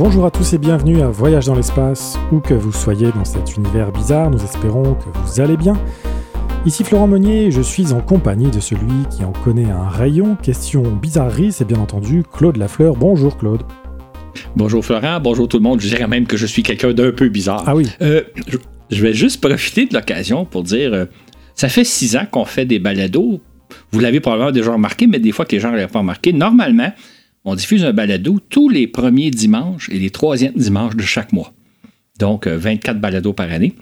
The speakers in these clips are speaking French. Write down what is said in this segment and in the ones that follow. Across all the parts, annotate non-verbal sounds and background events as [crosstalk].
Bonjour à tous et bienvenue à Voyage dans l'espace, où que vous soyez dans cet univers bizarre, nous espérons que vous allez bien. Ici Florent Meunier je suis en compagnie de celui qui en connaît un rayon. Question bizarrerie, c'est bien entendu Claude Lafleur. Bonjour Claude. Bonjour Florent, bonjour tout le monde. Je dirais même que je suis quelqu'un d'un peu bizarre. Ah oui. Euh, je vais juste profiter de l'occasion pour dire, euh, ça fait six ans qu'on fait des balados. Vous l'avez probablement déjà remarqué, mais des fois que les gens ne l'avaient pas remarqué. Normalement, on diffuse un balado tous les premiers dimanches et les troisièmes dimanches de chaque mois. Donc, 24 euh, balados par année.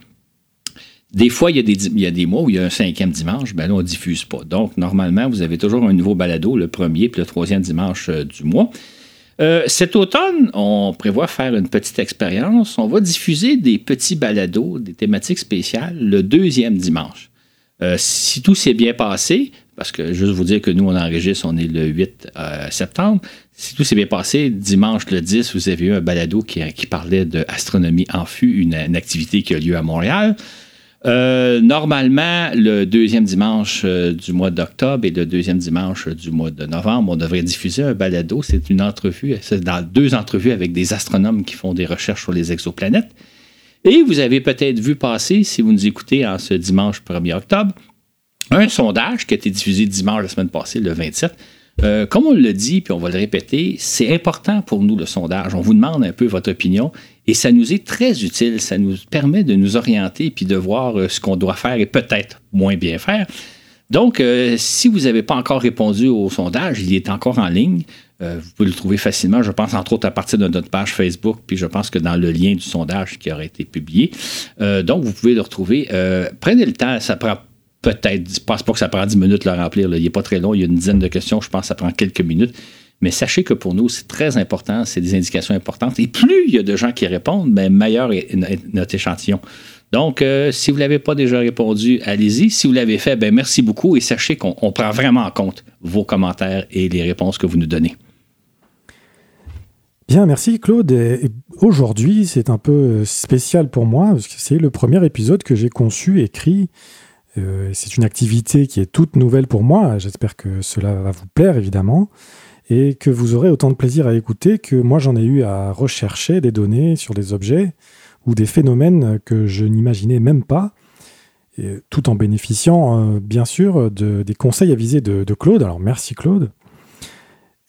Des fois, il y, a des, il mois où il y a un cinquième dimanche, ben là, on ne diffuse pas. Donc, normalement, vous avez toujours un nouveau balado le premier puis le troisième dimanche euh, du mois. Euh, cet automne, on prévoit faire une petite expérience. On va diffuser des petits balados, des thématiques spéciales, le deuxième dimanche. si tout s'est bien passé, parce que juste vous dire que nous, on enregistre, on est le 8 septembre. Si tout s'est bien passé, dimanche le 10, vous avez eu un balado qui, parlait de astronomie en fût, une, activité qui a lieu à Montréal. Euh, normalement, le deuxième dimanche euh, du mois d'octobre et le deuxième dimanche du mois de novembre, on devrait diffuser un balado. C'est une entrevue, c'est dans deux entrevues avec des astronomes qui font des recherches sur les exoplanètes. Et vous avez peut-être vu passer, si vous nous écoutez en ce dimanche 1er octobre, un sondage qui a été diffusé dimanche la semaine passée, le 27, euh, comme on le dit, puis on va le répéter, c'est important pour nous le sondage. On vous demande un peu votre opinion et ça nous est très utile. Ça nous permet de nous orienter puis de voir euh, ce qu'on doit faire et peut-être moins bien faire. Donc, euh, si vous n'avez pas encore répondu au sondage, il est encore en ligne. vous pouvez le trouver facilement, je pense, entre autres à partir de notre page Facebook, puis je pense que dans le lien du sondage qui aurait été publié. donc, vous pouvez le retrouver. prenez le temps, ça prend peut-être, je pense pas que ça prend 10 minutes de le remplir. Il n'est pas très long, il y a une dizaine de questions, je pense que ça prend quelques minutes. Mais sachez que pour nous, c'est très important, c'est des indications importantes. Et plus il y a de gens qui répondent, bien, meilleur est notre échantillon. Donc, euh, si vous ne l'avez pas déjà répondu, allez-y. Si vous l'avez fait, bien, merci beaucoup et sachez qu'on prend vraiment en compte vos commentaires et les réponses que vous nous donnez. Bien, merci Claude. Aujourd'hui, c'est un peu spécial pour moi parce que c'est le premier épisode que j'ai conçu, écrit euh, c'est une activité qui est toute nouvelle pour moi. J'espère que cela va vous plaire, évidemment, et que vous aurez autant de plaisir à écouter que moi j'en ai eu à rechercher des données sur des objets ou des phénomènes que je n'imaginais même pas, tout en bénéficiant, euh, bien sûr, des conseils avisés de, de Claude. Alors merci Claude.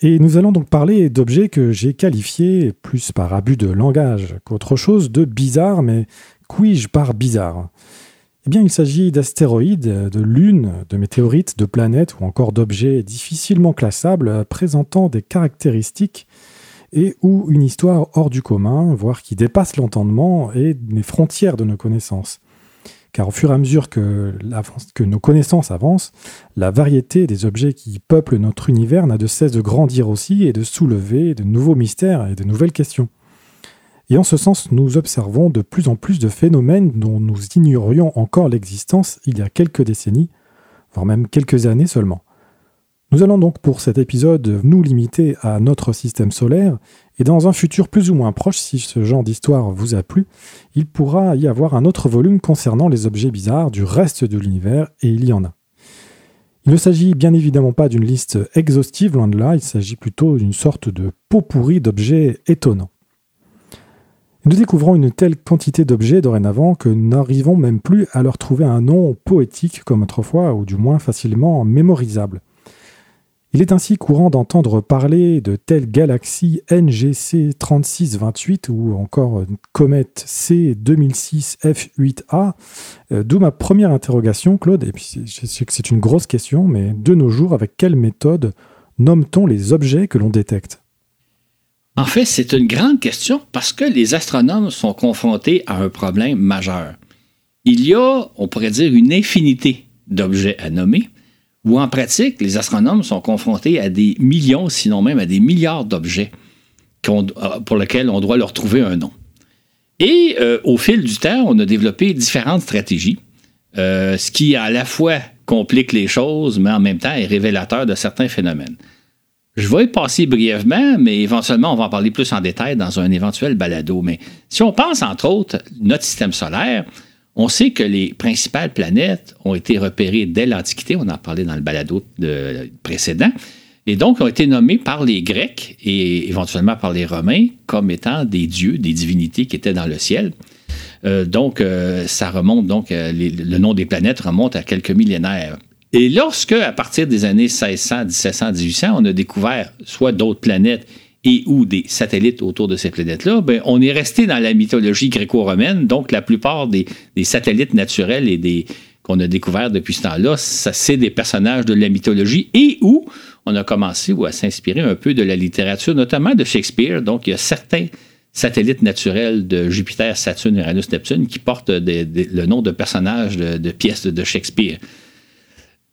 Et nous allons donc parler d'objets que j'ai qualifiés, plus par abus de langage qu'autre chose, de bizarres, mais puis-je par bizarre? Eh bien, il s'agit d'astéroïdes, de lunes, de météorites, de planètes ou encore d'objets difficilement classables présentant des caractéristiques et ou une histoire hors du commun, voire qui dépasse l'entendement et les frontières de nos connaissances. Car au fur et à mesure que, que nos connaissances avancent, la variété des objets qui peuplent notre univers n'a de cesse de grandir aussi et de soulever de nouveaux mystères et de nouvelles questions. Et en ce sens, nous observons de plus en plus de phénomènes dont nous ignorions encore l'existence il y a quelques décennies, voire même quelques années seulement. Nous allons donc pour cet épisode nous limiter à notre système solaire, et dans un futur plus ou moins proche, si ce genre d'histoire vous a plu, il pourra y avoir un autre volume concernant les objets bizarres du reste de l'univers, et il y en a. Il ne s'agit bien évidemment pas d'une liste exhaustive, loin de là, il s'agit plutôt d'une sorte de pot pourri d'objets étonnants. Nous découvrons une telle quantité d'objets dorénavant que nous n'arrivons même plus à leur trouver un nom poétique comme autrefois, ou du moins facilement mémorisable. Il est ainsi courant d'entendre parler de telle galaxie NGC 3628 ou encore comète C 2006 F8A, euh, d'où ma première interrogation, Claude, et puis je sais que c'est une grosse question, mais de nos jours, avec quelle méthode nomme-t-on les objets que l'on détecte? En fait, c'est une grande question parce que les astronomes sont confrontés à un problème majeur. Il y a, on pourrait dire, une infinité d'objets à nommer, ou en pratique, les astronomes sont confrontés à des millions, sinon même à des milliards d'objets euh, pour lesquels on doit leur trouver un nom. Et euh, au fil du temps, on a développé différentes stratégies, euh, ce qui à la fois complique les choses, mais en même temps est révélateur de certains phénomènes. Je vais y passer brièvement, mais éventuellement, on va en parler plus en détail dans un éventuel balado. Mais si on pense, entre autres, notre système solaire, on sait que les principales planètes ont été repérées dès l'Antiquité. On en parlait dans le balado précédent. et donc ont été nommés par les Grecs et éventuellement par les Romains comme étant des dieux, des divinités qui étaient dans le ciel. Euh, donc, euh, ça remonte, donc, euh, le nom des planètes remonte à quelques millénaires. Et lorsque, à partir des années 1600, 1700, 1800, on a découvert soit d'autres planètes et ou des satellites autour de ces planètes-là, ben, on est resté dans la mythologie gréco-romaine. Donc, la plupart des, satellites naturels et des qu'on a découverts depuis ce temps-là, ça c'est des personnages de la mythologie et où on a commencé ou à s'inspirer un peu de la littérature, notamment de Shakespeare. Donc, il y a certains satellites naturels de Jupiter, Saturne, Uranus, Neptune qui portent le nom de personnages de, pièces de Shakespeare.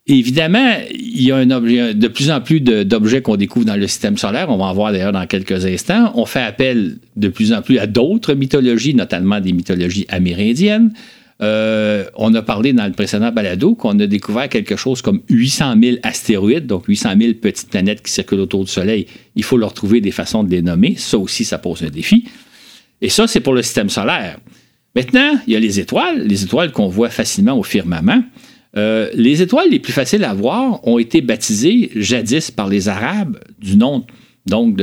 Évidemment, il y a objet, de plus en plus d'objets qu'on découvre dans le système solaire. On va en voir d'ailleurs dans quelques instants. On fait appel de plus en plus à d'autres mythologies, notamment des mythologies amérindiennes. Euh, on a parlé dans le précédent balado qu'on a découvert quelque chose comme 800 000 astéroïdes, donc 800 000 petites planètes qui circulent autour du Soleil. Il faut leur trouver des façons de les nommer. Ça aussi, ça pose un défi. Et ça, c'est pour le système solaire. Maintenant, il y a les étoiles, les étoiles qu'on voit facilement au firmament. Euh, les étoiles les plus faciles à voir ont été baptisées jadis par les Arabes du nom, donc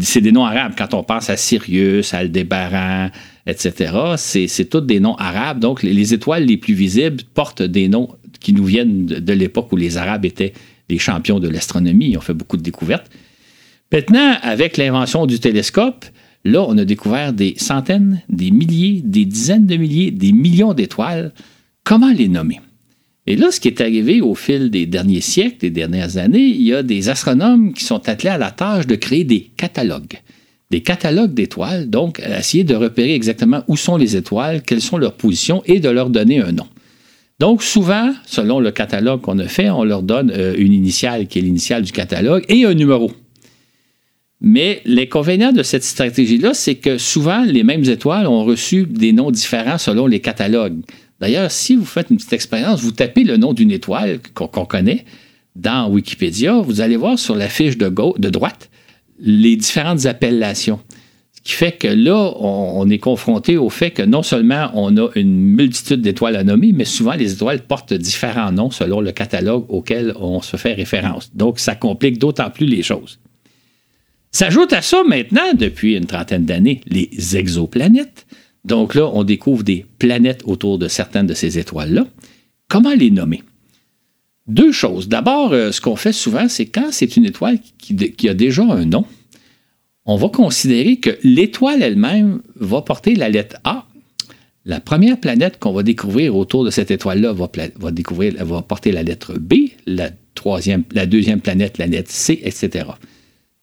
c'est des noms arabes. Quand on pense à Sirius, à Aldébaran, etc., c'est tous des noms arabes. Donc les, étoiles les plus visibles portent des noms qui nous viennent de, l'époque où les Arabes étaient les champions de l'astronomie. Ils ont fait beaucoup de découvertes. Maintenant, avec l'invention du télescope, là, on a découvert des centaines, des milliers, des dizaines de milliers, des millions d'étoiles. Comment les nommer? Et là, ce qui est arrivé au fil des derniers siècles, des dernières années, il y a des astronomes qui sont attelés à la tâche de créer des catalogues. Des catalogues d'étoiles, donc essayer de repérer exactement où sont les étoiles, quelles sont leurs positions et de leur donner un nom. Donc souvent, selon le catalogue qu'on a fait, on leur donne euh, une initiale qui est l'initiale du catalogue et un numéro. Mais l'inconvénient de cette stratégie-là, c'est que souvent, les mêmes étoiles ont reçu des noms différents selon les catalogues. D'ailleurs, si vous faites une petite expérience, vous tapez le nom d'une étoile qu'on connaît dans Wikipédia, vous allez voir sur la fiche de, droite les différentes appellations. Ce qui fait que là, on, est confronté au fait que non seulement on a une multitude d'étoiles à nommer, mais souvent les étoiles portent différents noms selon le catalogue auquel on se fait référence. Donc, ça complique d'autant plus les choses. S'ajoute à ça maintenant, depuis une trentaine d'années, les exoplanètes. Donc là, on découvre des planètes autour de certaines de ces étoiles-là. Comment les nommer? Deux choses. D'abord, euh, ce qu'on fait souvent, c'est quand c'est une étoile qui, a déjà un nom, on va considérer que l'étoile elle-même va porter la lettre A. La première planète qu'on va découvrir autour de cette étoile-là va, porter la lettre B, la deuxième planète, la lettre C, etc.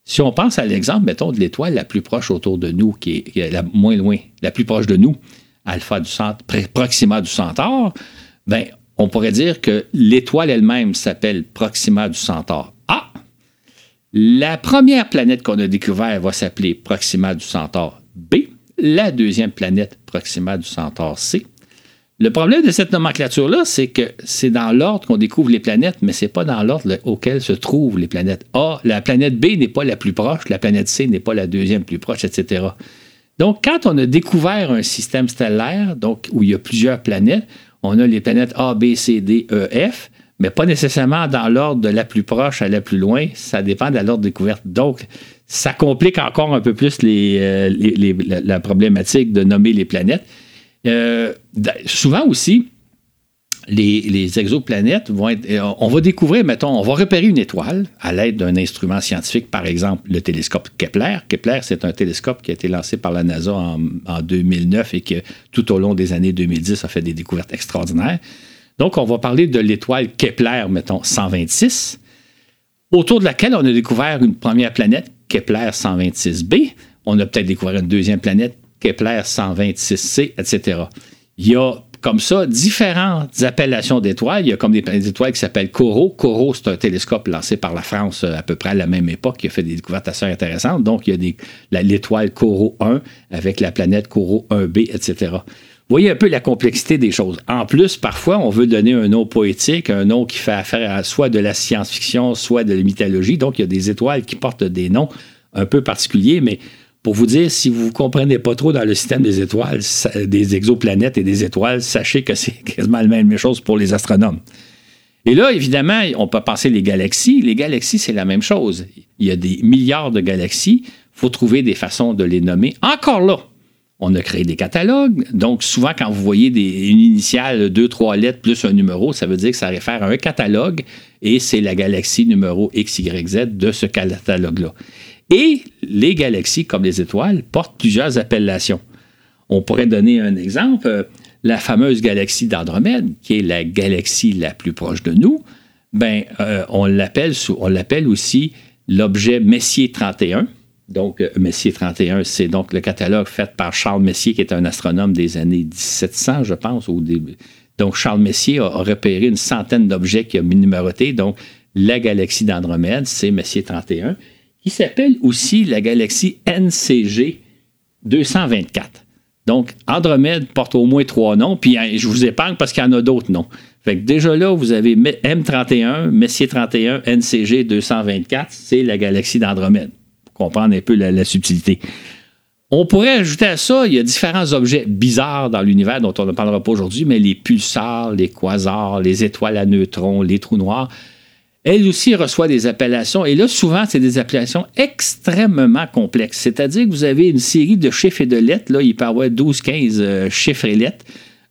Si on pense à l'exemple, mettons, de l'étoile la plus proche autour de nous, qui est, la moins loin, la plus proche de nous, Alpha du centre, Proxima du Centaure, ben, on pourrait dire que l'étoile elle-même s'appelle Proxima du Centaure A. La première planète qu'on a découverte va s'appeler Proxima du Centaure B. La deuxième planète, Proxima du Centaure C. Le problème de cette nomenclature-là, c'est que c'est dans l'ordre qu'on découvre les planètes, mais ce n'est pas dans l'ordre auquel se trouvent les planètes. A, la planète B n'est pas la plus proche, la planète C n'est pas la deuxième plus proche, etc. Donc, quand on a découvert un système stellaire, donc où il y a plusieurs planètes, on a les planètes A, B, C, D, E, F, mais pas nécessairement dans l'ordre de la plus proche à la plus loin. Ça dépend de l'ordre découverte. Donc, ça complique encore un peu plus euh, la problématique de nommer les planètes. Euh, souvent aussi, les, exoplanètes vont être. Euh, on va découvrir, mettons, on va repérer une étoile à l'aide d'un instrument scientifique, par exemple le télescope Kepler. Kepler, c'est un télescope qui a été lancé par la NASA en, 2009 et qui, tout au long des années 2010, a fait des découvertes extraordinaires. Donc, on va parler de l'étoile Kepler, mettons, 126, autour de laquelle on a découvert une première planète, Kepler 126b. On a peut-être découvert une deuxième planète, Kepler 126c, etc. Il y a comme ça différentes appellations d'étoiles. Il y a comme des, étoiles qui s'appellent Corot. Corot, c'est un télescope lancé par la France euh, à peu près à la même époque qui a fait des découvertes assez intéressantes. Donc, il y a l'étoile Corot 1 avec la planète Corot 1b, etc. Voyez un peu la complexité des choses. En plus, parfois, on veut donner un nom poétique, un nom qui fait affaire à soit de la science-fiction, soit de la mythologie. Donc, il y a des étoiles qui portent des noms un peu particuliers, mais pour vous dire, si vous ne comprenez pas trop dans le système des étoiles, des exoplanètes et des étoiles, sachez que c'est [laughs] quasiment la même chose pour les astronomes. Et là, évidemment, on peut passer les galaxies. Les galaxies, c'est la même chose. Il y a des milliards de galaxies. Il faut trouver des façons de les nommer. Encore là, on a créé des catalogues. Donc, souvent, quand vous voyez des, une initiale, deux, trois lettres plus un numéro, ça veut dire que ça réfère à un catalogue et c'est la galaxie numéro XYZ de ce catalogue-là. Et les galaxies, comme les étoiles, portent plusieurs appellations. On pourrait donner un exemple. La fameuse galaxie d'Andromède, qui est la galaxie la plus proche de nous, ben, euh, on l'appelle aussi l'objet Messier 31 donc, euh, Messier 31, c'est donc le catalogue fait par Charles Messier, qui est un astronome des années 1700, je pense. Donc, Charles Messier a, repéré une centaine d'objets qui a numéroté. Donc, la galaxie d'Andromède, c'est Messier 31, qui s'appelle aussi la galaxie NCG 224. Donc, Andromède porte au moins trois noms, puis hein, je vous épargne parce qu'il y en a d'autres noms. Fait que déjà là, vous avez M31, Messier 31, NCG 224, c'est la galaxie d'Andromède comprendre un peu la, subtilité. On pourrait ajouter à ça, il y a différents objets bizarres dans l'univers dont on ne parlera pas aujourd'hui, mais les pulsars, les quasars, les étoiles à neutrons, les trous noirs, elles aussi reçoivent des appellations. Et là, souvent, c'est des appellations extrêmement complexes. C'est-à-dire que vous avez une série de chiffres et de lettres, là, il peut y avoir 12-15 euh, chiffres et lettres,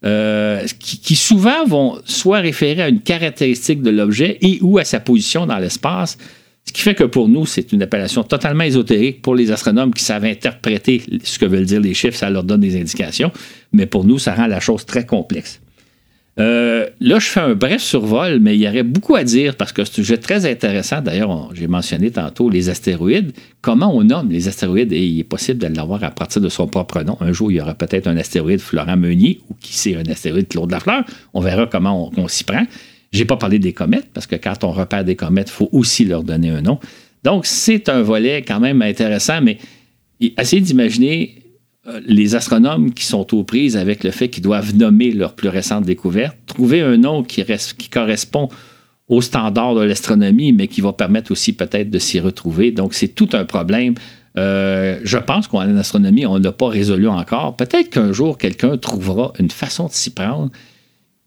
euh, qui, qui, souvent vont soit référer à une caractéristique de l'objet et ou à sa position dans l'espace. Ce qui fait que pour nous, c'est une appellation totalement ésotérique. Pour les astronomes qui savent interpréter ce que veulent dire les chiffres, ça leur donne des indications. Mais pour nous, ça rend la chose très complexe. Euh, là, je fais un bref survol, mais il y aurait beaucoup à dire parce que c'est un sujet très intéressant. D'ailleurs, j'ai mentionné tantôt les astéroïdes. Comment on nomme les astéroïdes? Et il est possible de l'avoir à partir de son propre nom. Un jour, il y aura peut-être un astéroïde Florent Meunier ou qui sait, un astéroïde Claude Lafleur. On verra comment on s'y prend. J'ai pas parlé des comètes, parce que quand on repère des comètes, il faut aussi leur donner un nom. Donc, c'est un volet quand même intéressant, mais essayez d'imaginer les astronomes qui sont aux prises avec le fait qu'ils doivent nommer leur plus récente découverte, trouver un nom qui, correspond au standard de l'astronomie, mais qui va permettre aussi peut-être de s'y retrouver. Donc, c'est tout un problème. Euh, je pense qu'en astronomie, on n'a pas résolu encore. Peut-être qu'un jour, quelqu'un trouvera une façon de s'y prendre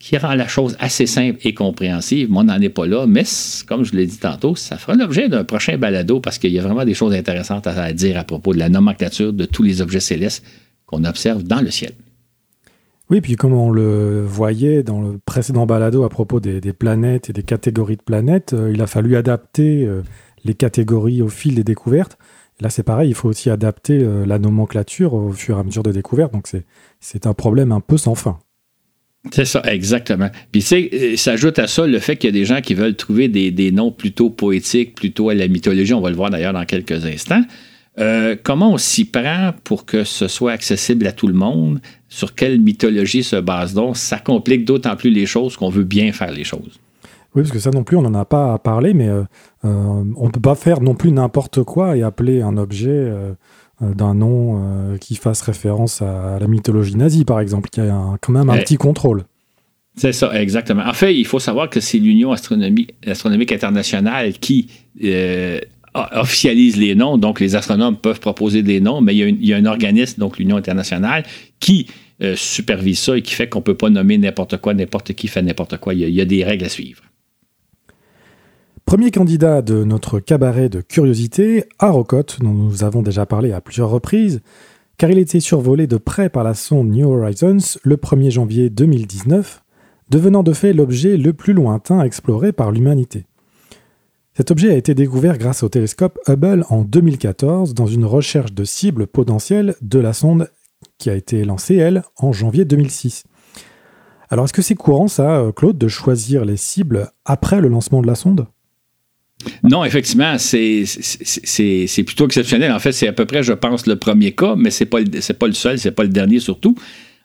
qui rend la chose assez simple et compréhensive. Moi, on n'en est pas là, mais comme je l'ai dit tantôt, ça fera l'objet d'un prochain balado parce qu'il y a vraiment des choses intéressantes à dire à propos de la nomenclature de tous les objets célestes qu'on observe dans le ciel. Oui, puis comme on le voyait dans le précédent balado à propos des, planètes et des catégories de planètes, euh, il a fallu adapter euh, les catégories au fil des découvertes. Là, c'est pareil, il faut aussi adapter euh, la nomenclature au fur et à mesure des découvertes. Donc, c'est un problème un peu sans fin. C'est ça, exactement. Puis, tu sais, euh, s'ajoute à ça le fait qu'il y a des gens qui veulent trouver des, noms plutôt poétiques, plutôt à la mythologie. On va le voir d'ailleurs dans quelques instants. Euh, comment on s'y prend pour que ce soit accessible à tout le monde? Sur quelle mythologie se base donc? Ça complique d'autant plus les choses qu'on veut bien faire les choses. Oui, parce que ça non plus, on n'en a pas à parler, mais euh, on ne peut pas faire non plus n'importe quoi et appeler un objet d'un nom euh, qui fasse référence à la mythologie nazie, par exemple, qui a quand même un petit contrôle. C'est ça, exactement. En fait, il faut savoir que c'est l'Union astronomique, internationale qui euh, officialise les noms. Donc, les astronomes peuvent proposer des noms, mais il y a, un organisme, donc l'Union internationale, qui supervise ça et qui fait qu'on ne peut pas nommer n'importe quoi, n'importe qui fait n'importe quoi. il y, a, des règles à suivre. Premier candidat de notre cabaret de curiosité, Arrokoth, dont nous avons déjà parlé à plusieurs reprises, car il était survolé de près par la sonde New Horizons le 1er janvier 2019, devenant de fait l'objet le plus lointain exploré par l'humanité. Cet objet a été découvert grâce au télescope Hubble en 2014 dans une recherche de cibles potentielles de la sonde qui a été lancée, elle, en janvier 2006. Alors est-ce que c'est courant ça, Claude, de choisir les cibles après le lancement de la sonde? Non, effectivement, c'est plutôt exceptionnel. En fait, c'est à peu près, je pense, le premier cas, mais ce n'est pas, pas le seul, c'est pas le dernier surtout.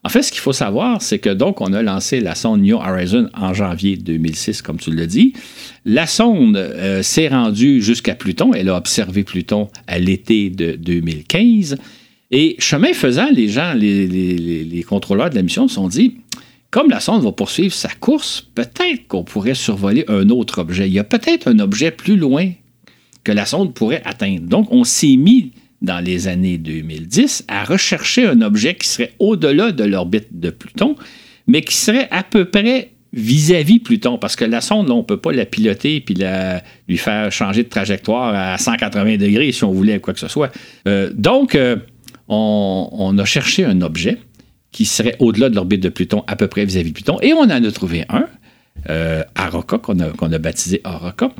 En fait, ce qu'il faut savoir, c'est que donc on a lancé la sonde New Horizon en janvier 2006, comme tu l'as dit. La sonde euh, s'est rendue jusqu'à Pluton. Elle a observé Pluton à l'été de 2015. Et chemin faisant, les gens, les contrôleurs de la mission se sont dit comme la sonde va poursuivre sa course, peut-être qu'on pourrait survoler un autre objet. Il y a peut-être un objet plus loin que la sonde pourrait atteindre. Donc, on s'est mis dans les années 2010 à rechercher un objet qui serait au-delà de l'orbite de Pluton, mais qui serait à peu près vis-à-vis Pluton, parce que la sonde, on ne peut pas la piloter puis lui faire changer de trajectoire à 180 degrés si on voulait quoi que ce soit. Euh, donc, euh, on, a cherché un objet qui serait au-delà de l'orbite de Pluton, à peu près vis-à-vis de Pluton, et on en a trouvé un, euh, qu'on a, baptisé Aroka.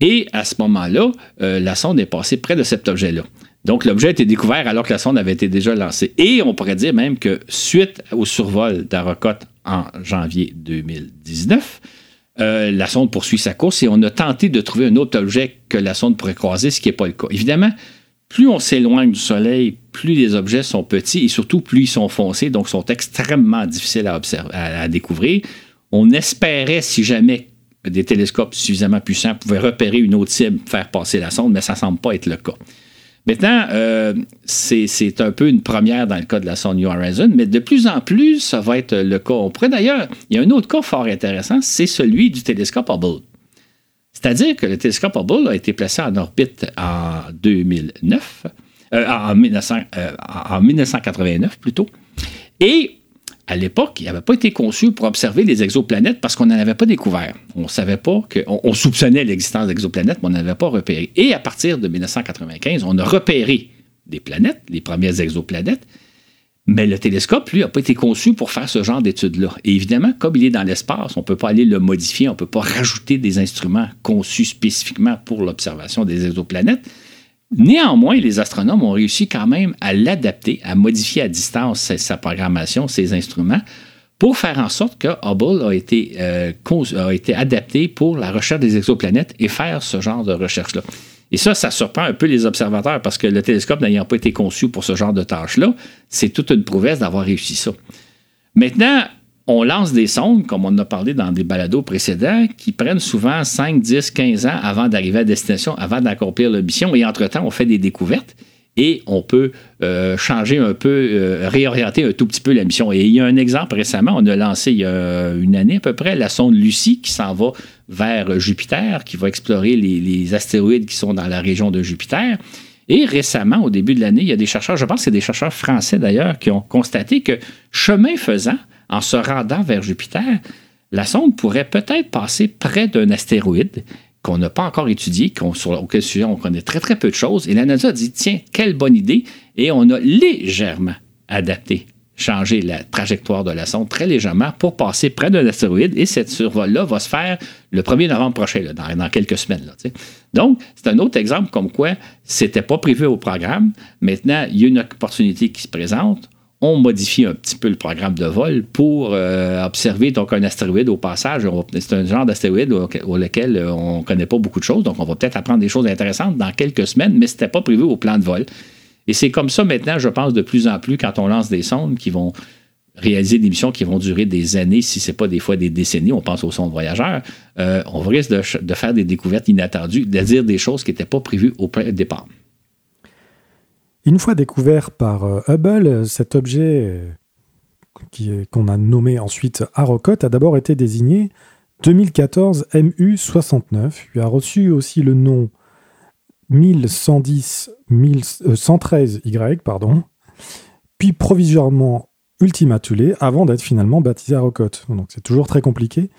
Et à ce moment-là, la sonde est passée près de cet objet-là. Donc, l'objet a été découvert alors que la sonde avait été déjà lancée. Et on pourrait dire même que suite au survol d'Arokot en janvier 2019, euh, la sonde poursuit sa course et on a tenté de trouver un autre objet que la sonde pourrait croiser, ce qui n'est pas le cas. Évidemment, plus on s'éloigne du Soleil, plus les objets sont petits et surtout plus ils sont foncés, donc sont extrêmement difficiles à, observer, à découvrir. On espérait, si jamais des télescopes suffisamment puissants pouvaient repérer une autre cible, faire passer la sonde, mais ça ne semble pas être le cas. Maintenant, euh, c'est un peu une première dans le cas de la sonde New Horizon, mais de plus en plus, ça va être le cas. On pourrait d'ailleurs, il y a un autre cas fort intéressant, c'est celui du télescope Hubble. C'est-à-dire que le télescope Hubble a été placé en orbite en 2009, euh, en, 1989 euh, plutôt, et à l'époque, il n'avait pas été conçu pour observer les exoplanètes parce qu'on n'en avait pas découvert. On savait pas que, on, soupçonnait l'existence d'exoplanètes, mais on n'avait pas repéré. Et à partir de 1995, on a repéré des planètes, les premières exoplanètes, mais le télescope, lui, n'a pas été conçu pour faire ce genre d'études-là. Et évidemment, comme il est dans l'espace, on ne peut pas aller le modifier, on ne peut pas rajouter des instruments conçus spécifiquement pour l'observation des exoplanètes. Néanmoins, les astronomes ont réussi quand même à l'adapter, à modifier à distance sa, programmation, ses instruments, pour faire en sorte que Hubble a été, euh, a été adapté pour la recherche des exoplanètes et faire ce genre de recherche-là. Et ça, ça surprend un peu les observateurs parce que le télescope n'ayant pas été conçu pour ce genre de tâche-là, c'est toute une prouesse d'avoir réussi ça. Maintenant, on lance des sondes, comme on en a parlé dans des balados précédents, qui prennent souvent 5, 10, 15 ans avant d'arriver à destination, avant d'accomplir la mission. Et entre-temps, on fait des découvertes et on peut euh, changer un peu, euh, réorienter un tout petit peu la mission. Et il y a un exemple récemment, on a lancé il y a une année à peu près la sonde Lucie qui s'en va vers Jupiter, qui va explorer les, les, astéroïdes qui sont dans la région de Jupiter. Et récemment, au début de l'année, il y a des chercheurs, je pense que c'est des chercheurs français d'ailleurs, qui ont constaté que chemin faisant, en se rendant vers Jupiter, la sonde pourrait peut-être passer près d'un astéroïde qu'on n'a pas encore étudié, sur auquel sujet on connaît très très peu de choses. Et la NASA a dit tiens, quelle bonne idée Et on a légèrement adapté, changé la trajectoire de la sonde très légèrement pour passer près d'un astéroïde. Et cette survol-là va se faire le 1er novembre prochain, dans, quelques semaines. Donc, c'est un autre exemple comme quoi c'était pas prévu au programme. Maintenant, il y a une opportunité qui se présente on modifie un petit peu le programme de vol pour euh, observer donc un astéroïde au passage. C'est un genre d'astéroïde auquel euh, on ne connaît pas beaucoup de choses, donc on va peut-être apprendre des choses intéressantes dans quelques semaines, mais ce n'était pas prévu au plan de vol. Et c'est comme ça maintenant, je pense, de plus en plus quand on lance des sondes qui vont réaliser des missions qui vont durer des années, si ce n'est pas des fois des décennies, on pense aux sondes voyageurs, euh, on risque de, de, faire des découvertes inattendues, de dire des choses qui n'étaient pas prévues au départ. Une fois découvert par euh, Hubble, cet objet euh, qu'on a nommé ensuite Arrokoth a d'abord été désigné 2014 MU69. Il a reçu aussi le nom 1110 113Y, euh, pardon, puis provisoirement Ultima Thule avant d'être finalement baptisé Arrokoth. Donc c'est toujours très compliqué.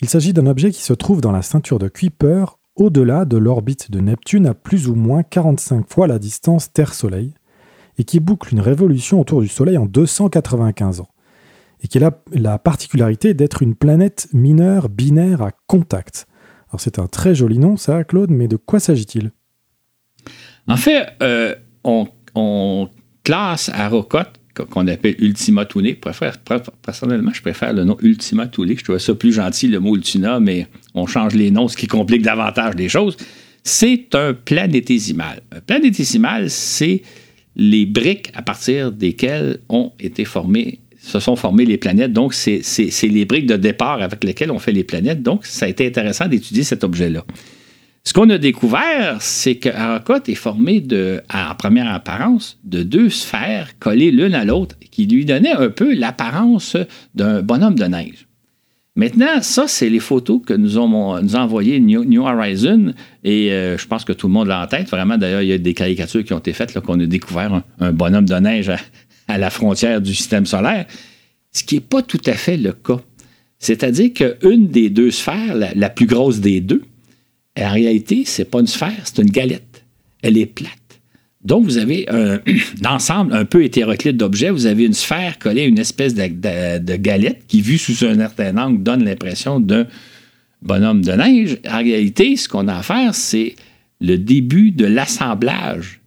Il s'agit d'un objet qui se trouve dans la ceinture de Kuiper au-delà de l'orbite de Neptune à plus ou moins 45 fois la distance Terre-Soleil, et qui boucle une révolution autour du Soleil en 295 ans, et qui a la particularité d'être une planète mineure binaire à contact. Alors c'est un très joli nom ça, Claude, mais de quoi s'agit-il? En fait, euh, on, classe Arrokoth qu'on appelle Ultima Thule. Personnellement, je préfère le nom Ultima Thule. Je trouve ça plus gentil, le mot Ultima, mais on change les noms, ce qui complique davantage les choses. C'est un planétésimal. Un planétésimal, c'est les briques à partir desquelles ont été formées se sont formées les planètes. Donc, c'est les briques de départ avec lesquelles on fait les planètes. Donc, ça a été intéressant d'étudier cet objet-là. Ce qu'on a découvert, c'est que est formé de, en première apparence de deux sphères collées l'une à l'autre qui lui donnaient un peu l'apparence d'un bonhomme de neige. Maintenant, ça, c'est les photos que nous ont, nous envoyées New, Horizon et euh, je pense que tout le monde l'a en tête. Vraiment, d'ailleurs, il y a des caricatures qui ont été faites qu'on a découvert un, bonhomme de neige à, la frontière du système solaire, ce qui n'est pas tout à fait le cas. C'est-à-dire qu'une des deux sphères, la, plus grosse des deux, en réalité, ce n'est pas une sphère, c'est une galette. Elle est plate. Donc, vous avez un, [clears throat] ensemble un peu hétéroclite d'objets. Vous avez une sphère collée à une espèce de, galette qui, vue sous un certain angle, donne l'impression d'un bonhomme de neige. En réalité, ce qu'on a à faire, c'est le début de l'assemblage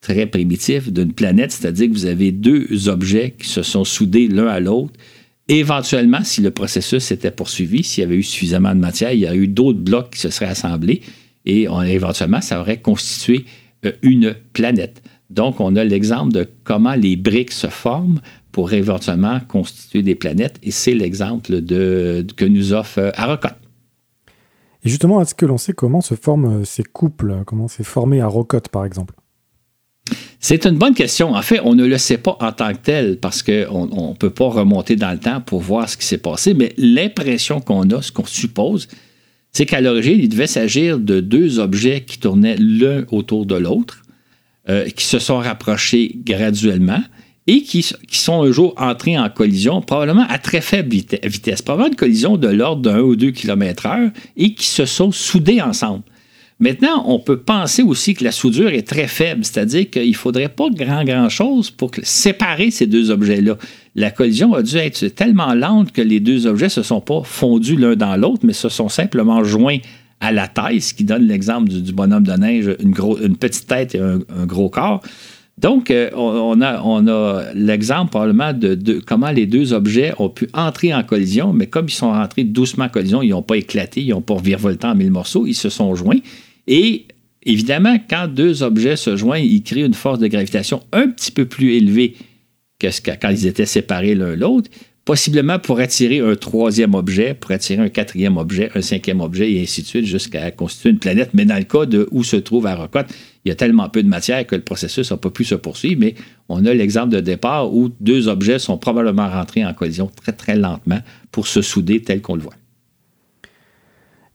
très primitif d'une planète, c'est-à-dire que vous avez deux objets qui se sont soudés l'un à l'autre. Éventuellement, si le processus s'était poursuivi, s'il y avait eu suffisamment de matière, il y a eu d'autres blocs qui se seraient assemblés et éventuellement, ça aurait constitué une planète. Donc, on a l'exemple de comment les briques se forment pour éventuellement constituer des planètes et c'est l'exemple de, que nous offre euh, Arocot. Et justement, est-ce que l'on sait comment se forment euh, ces couples Comment c'est formé Arocot, par exemple? C'est une bonne question. En fait, on ne le sait pas en tant que tel parce qu'on ne peut pas remonter dans le temps pour voir ce qui s'est passé, mais l'impression qu'on a, ce qu'on suppose, c'est qu'à l'origine, il devait s'agir de deux objets qui tournaient l'un autour de l'autre, euh, qui se sont rapprochés graduellement et qui, sont un jour entrés en collision, probablement à très faible vitesse, probablement une collision de l'ordre d'un ou deux kilomètres heure, et qui se sont soudés ensemble. Maintenant, on peut penser aussi que la soudure est très faible, c'est-à-dire qu'il ne faudrait pas grand, grand chose pour séparer ces deux objets-là. La collision a dû être tellement lente que les deux objets ne se sont pas fondus l'un dans l'autre, mais se sont simplement joints à la taille, ce qui donne l'exemple du, bonhomme de neige, une, petite tête et un, gros corps. Donc, euh, on, a, on a l'exemple probablement de, comment les deux objets ont pu entrer en collision, mais comme ils sont rentrés doucement en collision, ils n'ont pas éclaté, ils n'ont pas virevolté en mille morceaux, ils se sont joints. Et évidemment, quand deux objets se joignent, ils créent une force de gravitation un petit peu plus élevée que quand ils étaient séparés l'un l'autre, possiblement pour attirer un troisième objet, pour attirer un quatrième objet, un cinquième objet, et ainsi de suite, jusqu'à constituer une planète. Mais dans le cas de où se trouve Arrokoth, il y a tellement peu de matière que le processus n'a pas pu se poursuivre, mais on a l'exemple de départ où deux objets sont probablement rentrés en collision très, très lentement pour se souder tel qu'on le voit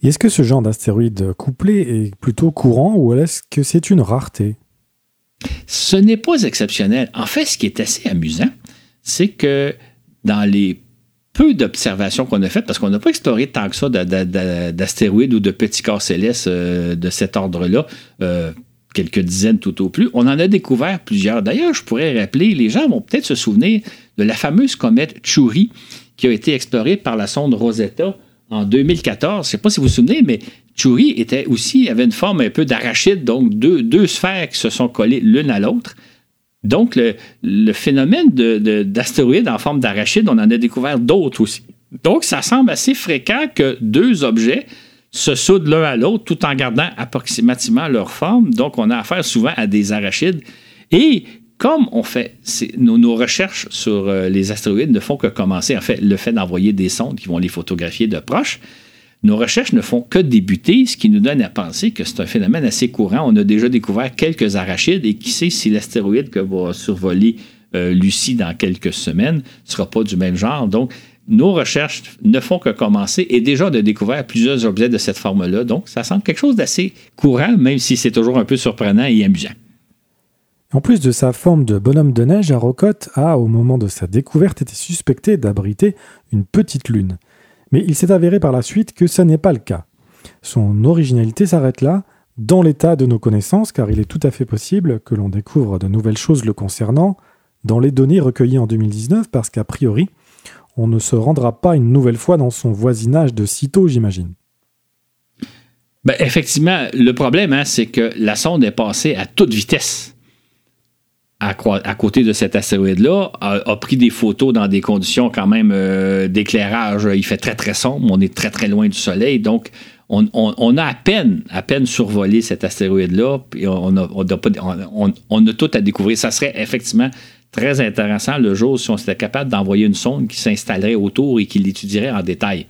est-ce que ce genre d'astéroïde couplé est plutôt courant ou est-ce que c'est une rareté? Ce n'est pas exceptionnel. En fait, ce qui est assez amusant, c'est que dans les peu d'observations qu'on a faites, parce qu'on n'a pas exploré tant que ça d'astéroïdes ou de petits corps célestes euh, de cet ordre-là, euh, quelques dizaines tout au plus, on en a découvert plusieurs. D'ailleurs, je pourrais rappeler, les gens vont peut-être se souvenir de la fameuse comète Chury qui a été explorée par la sonde Rosetta en 2014. Je ne sais pas si vous vous souvenez, mais Chury était aussi, avait une forme un peu d'arachide, donc deux, deux, sphères qui se sont collées l'une à l'autre. Donc, le, phénomène d'astéroïdes en forme d'arachide, on en a découvert d'autres aussi. Donc, ça semble assez fréquent que deux objets se soudent l'un à l'autre tout en gardant approximativement leur forme. Donc, on a affaire souvent à des arachides. Et comme on fait, nos, recherches sur euh, les astéroïdes ne font que commencer, en fait, le fait d'envoyer des sondes qui vont les photographier de proche, nos recherches ne font que débuter, ce qui nous donne à penser que c'est un phénomène assez courant. On a déjà découvert quelques arachides et qui sait si l'astéroïde que va survoler euh, Lucie dans quelques semaines ne sera pas du même genre. Donc, nos recherches ne font que commencer et déjà de découvrir plusieurs objets de cette forme-là. Donc, ça semble quelque chose d'assez courant, même si c'est toujours un peu surprenant et amusant. En plus de sa forme de bonhomme de neige, Arrokoth a, au moment de sa découverte, été suspecté d'abriter une petite lune. Mais il s'est avéré par la suite que ce n'est pas le cas. Son originalité s'arrête là, dans l'état de nos connaissances, car il est tout à fait possible que l'on découvre de nouvelles choses le concernant dans les données recueillies en 2019, parce qu'a priori, on ne se rendra pas une nouvelle fois dans son voisinage de sitôt, j'imagine. Ben, effectivement, le problème, hein, c'est que la sonde est passée à toute vitesse à, côté de cet astéroïde-là, a, pris des photos dans des conditions quand même euh, d'éclairage. Il fait très, très sombre. On est très, très loin du Soleil. Donc, on, a à peine, à peine survolé cet astéroïde-là. Et on a, on, a tout à découvrir. Ça serait effectivement très intéressant le jour si on était capable d'envoyer une sonde qui s'installerait autour et qui l'étudierait en détail.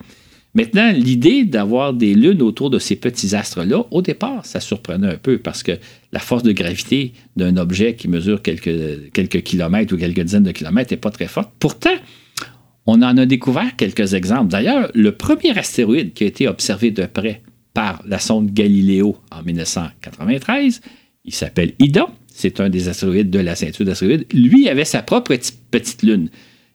Maintenant, l'idée d'avoir des lunes autour de ces petits astres-là, au départ, ça surprenait un peu parce que la force de gravité d'un objet qui mesure quelques, kilomètres ou quelques dizaines de kilomètres n'est pas très forte. Pourtant, on en a découvert quelques exemples. D'ailleurs, le premier astéroïde qui a été observé de près par la sonde Galileo en 1993, il s'appelle Ida. C'est un des astéroïdes de la ceinture d'astéroïdes. Lui avait sa propre petite lune.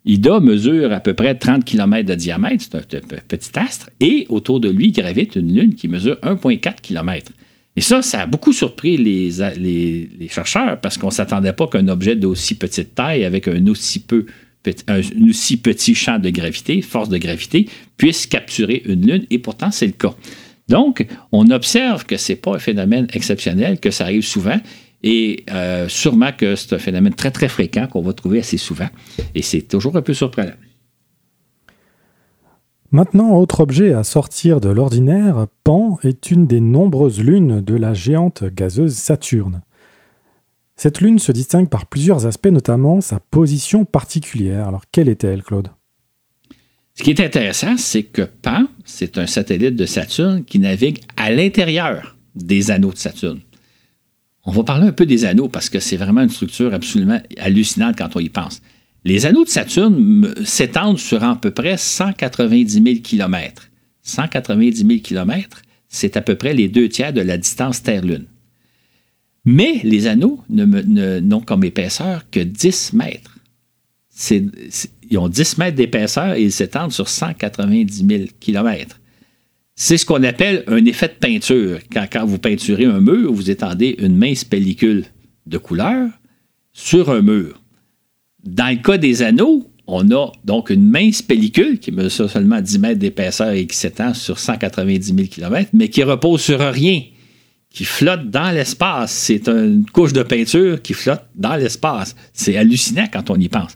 Ida mesure à peu près 30 km de diamètre, c'est un petit astre, et autour de lui gravite une lune qui mesure 1,4 km. Et ça, ça a beaucoup surpris les, chercheurs parce qu'on ne s'attendait pas qu'un objet d'aussi petite taille, avec un aussi, un aussi petit champ de gravité, force de gravité, puisse capturer une lune, et pourtant c'est le cas. Donc, on observe que ce n'est pas un phénomène exceptionnel, que ça arrive souvent, et euh, sûrement que c'est un phénomène très, très fréquent qu'on va trouver assez souvent. Et c'est toujours un peu surprenant. Maintenant, autre objet à sortir de l'ordinaire, Pan est une des nombreuses lunes de la géante gazeuse Saturne. Cette lune se distingue par plusieurs aspects, notamment sa position particulière. Alors, quelle était-elle, Claude? Ce qui est intéressant, c'est que Pan, c'est un satellite de Saturne qui navigue à l'intérieur des anneaux de Saturne. On va parler un peu des anneaux parce que c'est vraiment une structure absolument hallucinante quand on y pense. Les anneaux de Saturne s'étendent sur à peu près 190 000 km. 190 000 km, c'est à peu près les deux tiers de la distance Terre-Lune. Mais les anneaux n'ont comme épaisseur que 10 mètres. ils ont 10 mètres d'épaisseur et ils s'étendent sur 190 000 km. C'est ce qu'on appelle un effet de peinture. Quand, vous peinturez un mur, vous étendez une mince pellicule de couleur sur un mur. Dans le cas des anneaux, on a donc une mince pellicule qui mesure seulement 10 mètres d'épaisseur et qui s'étend sur 190 000 km, mais qui repose sur rien, qui flotte dans l'espace. C'est une couche de peinture qui flotte dans l'espace. C'est hallucinant quand on y pense.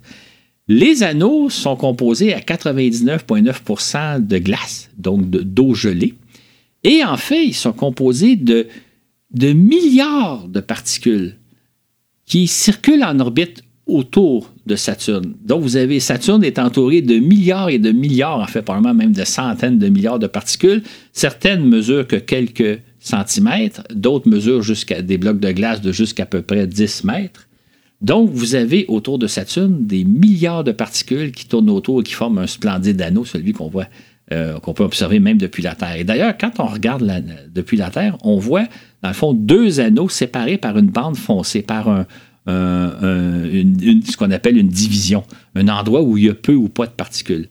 Les anneaux sont composés à 99,9% de glace, donc d'eau gelée. Et en fait, ils sont composés de, milliards de particules qui circulent en orbite autour de Saturne. Donc, vous avez Saturne est entouré de milliards et de milliards, en fait, probablement même de centaines de milliards de particules. Certaines mesurent que quelques centimètres, d'autres mesurent jusqu'à des blocs de glace de jusqu'à peu près 10 mètres. Donc, vous avez autour de Saturne des milliards de particules qui tournent autour et qui forment un splendide anneau, celui qu'on voit, euh, qu'on peut observer même depuis la Terre. Et d'ailleurs, quand on regarde depuis la Terre, on voit, dans le fond, deux anneaux séparés par une bande foncée, par ce qu'on appelle une division, un endroit où il y a peu ou pas de particules.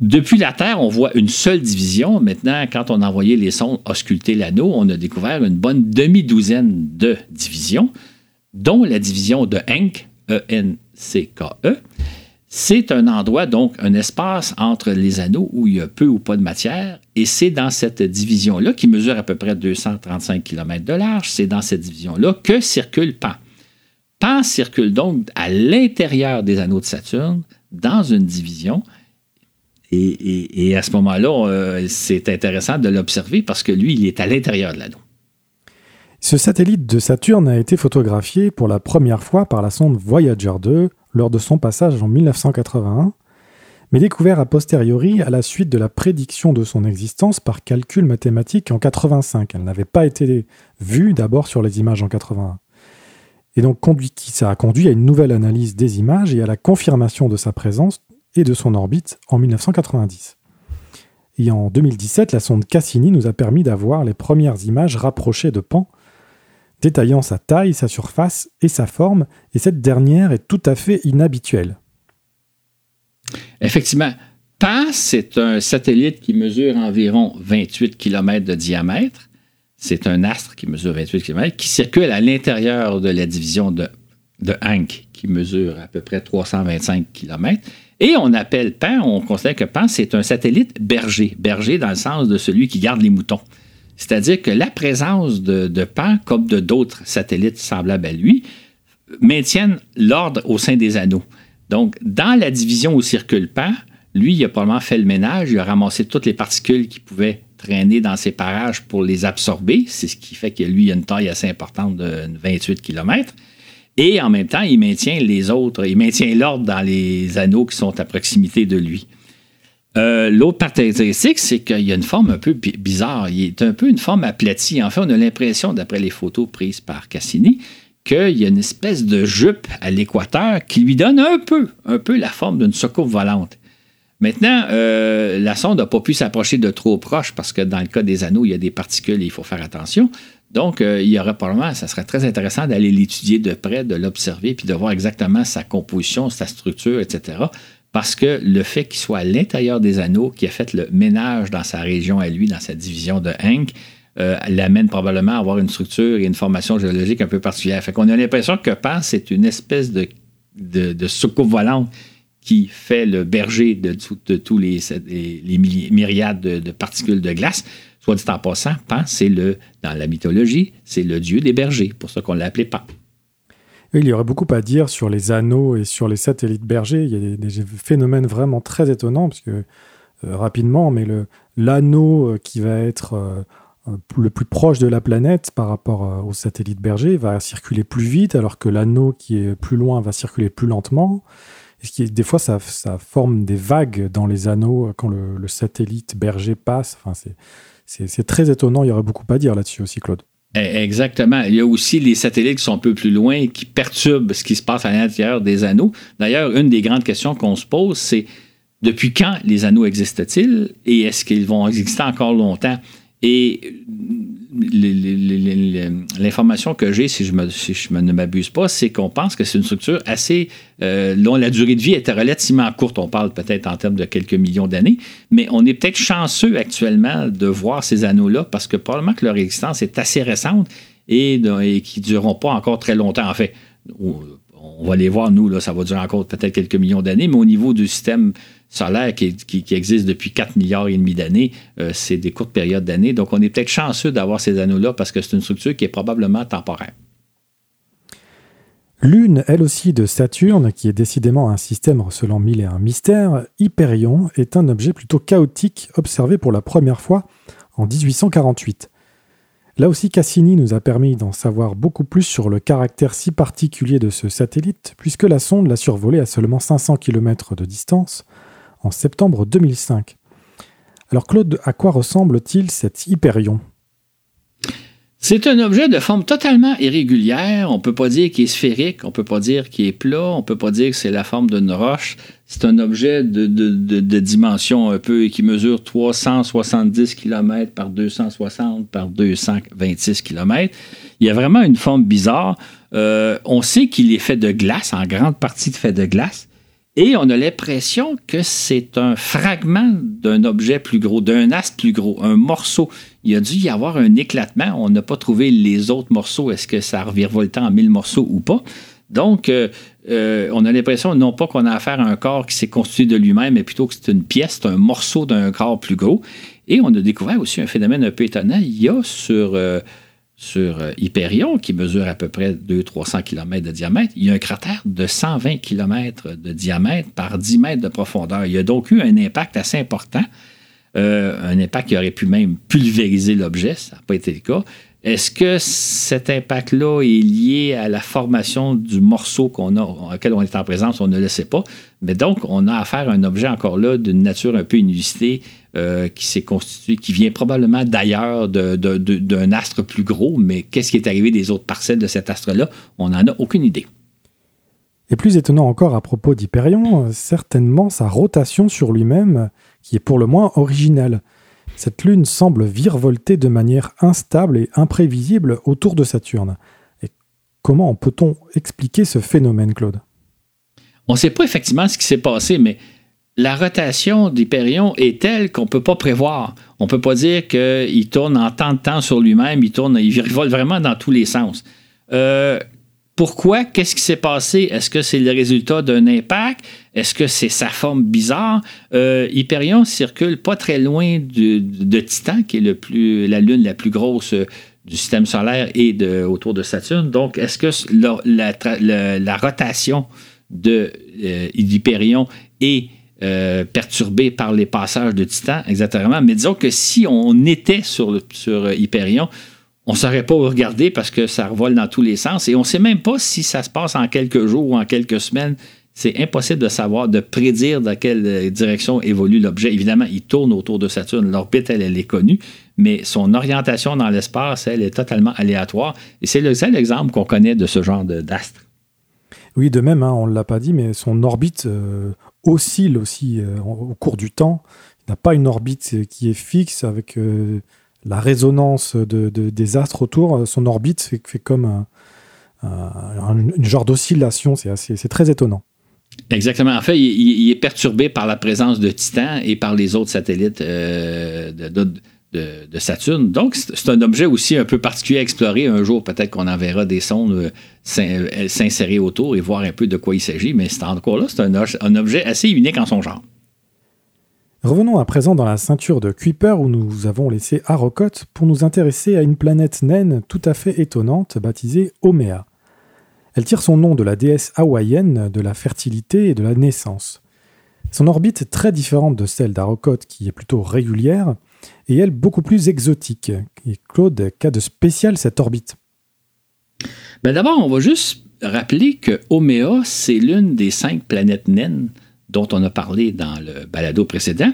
Depuis la Terre, on voit une seule division. Maintenant, quand on a envoyé les sondes ausculter l'anneau, on a découvert une bonne demi-douzaine de divisions dont la division de E-N-C-K-E. E. C'est un endroit, donc un espace entre les anneaux où il y a peu ou pas de matière, et c'est dans cette division-là, qui mesure à peu près 235 km de large, c'est dans cette division-là que circule Pan. Pan circule donc à l'intérieur des anneaux de Saturne, dans une division, et, à ce moment-là, euh, c'est intéressant de l'observer parce que lui, il est à l'intérieur de l'anneau. Ce satellite de Saturne a été photographié pour la première fois par la sonde Voyager 2 lors de son passage en 1981, mais découvert a posteriori à la suite de la prédiction de son existence par calcul mathématique en 85. Elle n'avait pas été vue d'abord sur les images en 81. Et donc ça a conduit à une nouvelle analyse des images et à la confirmation de sa présence et de son orbite en 1990. Et en 2017, la sonde Cassini nous a permis d'avoir les premières images rapprochées de Pan détaillant sa taille, sa surface et sa forme, et cette dernière est tout à fait inhabituelle. Effectivement, PAN, c'est un satellite qui mesure environ 28 km de diamètre. C'est un astre qui mesure 28 km, qui circule à l'intérieur de la division de, de Hank, qui mesure à peu près 325 km. Et on appelle PAN, on considère que PAN, c'est un satellite berger. Berger dans le sens de celui qui garde les moutons. C'est-à-dire que la présence de, Pan, comme de d'autres satellites semblables à lui, maintiennent l'ordre au sein des anneaux. Donc, dans la division où circule Pan, lui, il a probablement fait le ménage, il a ramassé toutes les particules qui pouvaient traîner dans ses parages pour les absorber. C'est ce qui fait que lui, a une taille assez importante de 28 km. Et en même temps, il maintient les autres, il maintient l'ordre dans les anneaux qui sont à proximité de lui. Euh, l'autre caractéristique, c'est qu'il y a une forme un peu bizarre. Il est un peu une forme aplatie. En fait, on a l'impression, d'après les photos prises par Cassini, qu'il y a une espèce de jupe à l'équateur qui lui donne un peu, un peu la forme d'une soucoupe volante. Maintenant, euh, la sonde n'a pas pu s'approcher de trop proche parce que dans le cas des anneaux, il y a des particules et il faut faire attention. Donc, il y aurait probablement, ça serait très intéressant d'aller l'étudier de près, de l'observer, puis de voir exactement sa composition, sa structure, etc. Parce que le fait qu'il soit à l'intérieur des anneaux, qui a fait le ménage dans sa région à lui, dans sa division de Hank, euh, l'amène probablement à avoir une structure et une formation géologique un peu particulière. Fait qu'on a l'impression que PAN, c'est une espèce de, de, qui fait le berger de, tous les, les, myriades de, particules de glace. Soit dit en passant, Pan, c'est le, dans la mythologie, c'est le dieu des bergers, pour ça qu'on l'a appelé Pan. Il y aurait beaucoup à dire sur les anneaux et sur les satellites bergers. Il y a des, phénomènes vraiment très étonnants, parce que euh, rapidement, mais l'anneau euh, qui va être euh, le plus proche de la planète par rapport au satellite berger va circuler plus vite, alors que l'anneau qui est plus loin va circuler plus lentement. Et des fois, ça, forme des vagues dans les anneaux quand le, satellite berger passe. Enfin, c'est très étonnant. Il y aurait beaucoup à dire là-dessus aussi, Claude. Eh, exactement. Il y a aussi les satellites qui sont un peu plus loin, qui perturbent ce qui se passe à l'intérieur des anneaux. D'ailleurs, une des grandes questions qu'on se pose, c'est depuis quand les anneaux existent-ils et est-ce qu'ils vont exister encore longtemps? Et l'information que j'ai, si je, ne m'abuse pas, c'est qu'on pense que c'est une structure assez euh, dont la durée de vie était relativement courte. On parle peut-être en termes de quelques millions d'années, mais on est peut-être chanceux actuellement de voir ces anneaux-là parce que probablement que leur existence est assez récente et, et qui ne dureront pas encore très longtemps. En fait, on va les voir, nous, là, ça va durer encore peut-être quelques millions d'années, mais au niveau du système solaire qui, existe depuis 4 milliards et demi d'années, euh, c'est des courtes périodes d'années. Donc, on est peut-être chanceux d'avoir ces anneaux-là parce que c'est une structure qui est probablement temporaire. Lune, elle aussi de Saturne, qui est décidément un système recelant mille et un mystères, Hyperion est un objet plutôt chaotique observé pour la première fois en 1848. Là aussi, Cassini nous a permis d'en savoir beaucoup plus sur le caractère si particulier de ce satellite, puisque la sonde l'a survolé à seulement 500 km de distance en septembre 2005. Alors Claude, à quoi ressemble-t-il cet Hyperion? C'est un objet de forme totalement irrégulière. On ne peut pas dire qu'il est sphérique, on ne peut pas dire qu'il est plat, on ne peut pas dire que c'est la forme d'une roche. C'est un objet de, de, dimension un peu qui mesure 370 km par 260 par 226 km. Il y a vraiment une forme bizarre. Euh, on sait qu'il est fait de glace, en grande partie fait de glace. Et on a l'impression que c'est un fragment d'un objet plus gros, d'un astre plus gros, un morceau. Il a dû y avoir un éclatement. On n'a pas trouvé les autres morceaux. Est-ce que ça revirevoltait en mille morceaux ou pas? Donc, euh, euh, on a l'impression non pas qu'on a affaire à un corps qui s'est constitué de lui-même, mais plutôt que c'est une pièce, c'est un morceau d'un corps plus gros. Et on a découvert aussi un phénomène un peu étonnant. Il y a sur euh, sur euh, Hyperion, qui mesure à peu près 200-300 km de diamètre, il y a un cratère de 120 km de diamètre par 10 mètres de profondeur. Il y a donc eu un impact assez important, euh, un impact qui aurait pu même pulvériser l'objet, ça n'a pas été le cas. Est-ce que cet impact-là est lié à la formation du morceau auquel on est en présence? On ne le sait pas. Mais donc, on a affaire à un objet encore là d'une nature un peu inusitée euh, qui s'est constitué, qui vient probablement d'ailleurs d'un astre plus gros. Mais qu'est-ce qui est arrivé des autres parcelles de cet astre-là? On n'en a aucune idée. Et plus étonnant encore à propos d'Hyperion, certainement sa rotation sur lui-même, qui est pour le moins originale. Cette lune semble virevolter de manière instable et imprévisible autour de Saturne. Et comment peut-on expliquer ce phénomène, Claude? On ne sait pas effectivement ce qui s'est passé, mais la rotation d'Hyperion est telle qu'on ne peut pas prévoir. On ne peut pas dire qu'il tourne en tant de temps sur lui-même, il tourne, il virevole vraiment dans tous les sens. Euh, pourquoi? Qu'est-ce qui s'est passé? Est-ce que c'est le résultat d'un impact? Est-ce que c'est sa forme bizarre? Euh, Hyperion circule pas très loin de Titan, qui est la lune la plus grosse euh, du système solaire et autour de Saturne. Donc, est-ce que la, rotation euh, d'Hyperion est perturbée par les passages de Titan? Exactement. Mais disons que si on était sur Hyperion, on ne saurait pas regarder parce que ça revole dans tous les sens et on ne sait même pas si ça se passe en quelques jours ou en quelques semaines. C'est impossible de savoir, de prédire dans quelle euh, direction évolue l'objet. Évidemment, il tourne autour de Saturne. L'orbite, elle, elle est connue, mais son orientation dans l'espace, elle, est totalement aléatoire. Et c'est le seul exemple qu'on connaît de ce genre d'astre. Oui, de même, hein, on ne l'a pas dit, mais son orbite euh, oscille aussi euh, au cours du temps. Il n'a pas une orbite qui est fixe avec la résonance de, des astres autour, son orbite fait, comme un, une genre d'oscillation. C'est très étonnant. Exactement. En fait, il, est perturbé par la présence de Titan et par les autres satellites de, Saturne. Donc, c'est un objet aussi un peu particulier à explorer. Un jour, peut-être qu'on enverra des sondes euh, euh, s'insérer autour et voir un peu de quoi il s'agit, mais c'est encore là, c'est un, objet assez unique en son genre. Revenons à présent dans la ceinture de Kuiper où nous avons laissé Arrokoth pour nous intéresser à une planète naine tout à fait étonnante baptisée Omea. Elle tire son nom de la déesse hawaïenne de la fertilité et de la naissance. Son orbite est très différente de celle d'Arrokoth qui est plutôt régulière, et elle beaucoup plus exotique. Et Claude, qu'a de spécial cette orbite? Ben D'abord, on va juste rappeler que Oméa, c'est l'une des cinq planètes naines dont on a parlé dans le balado précédent.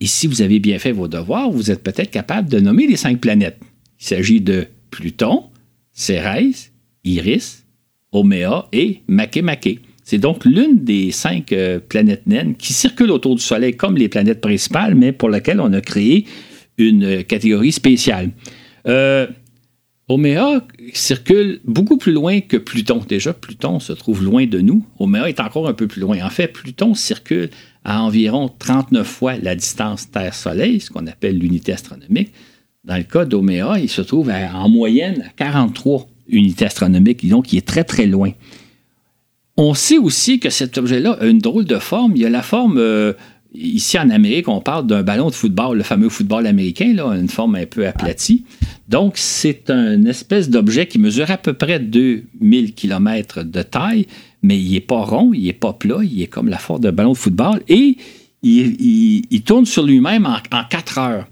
Et si vous avez bien fait vos devoirs, vous êtes peut-être capable de nommer les cinq planètes. Il s'agit de Pluton, Cérès, Iris, Oméa et Makemake. C'est donc l'une des cinq euh, planètes naines qui circulent autour du Soleil comme les planètes principales, mais pour laquelle on a créé une catégorie spéciale. Euh, Oméa circule beaucoup plus loin que Pluton. Déjà, Pluton se trouve loin de nous. Oméa est encore un peu plus loin. En fait, Pluton circule à environ 39 fois la distance Terre-Soleil, ce qu'on appelle l'unité astronomique. Dans le cas d'Oméa, il se trouve en moyenne à 43 unités astronomiques, donc il est très très loin. On sait aussi que cet objet-là a une drôle de forme. Il a la forme, euh, ici en Amérique, on parle d'un ballon de football, le fameux football américain, là, une forme un peu aplatie. Donc, c'est une espèce d'objet qui mesure à peu près 2000 km de taille, mais il n'est pas rond, il n'est pas plat, il est comme la forme d'un ballon de football et il, tourne sur lui-même en, en 4 heures.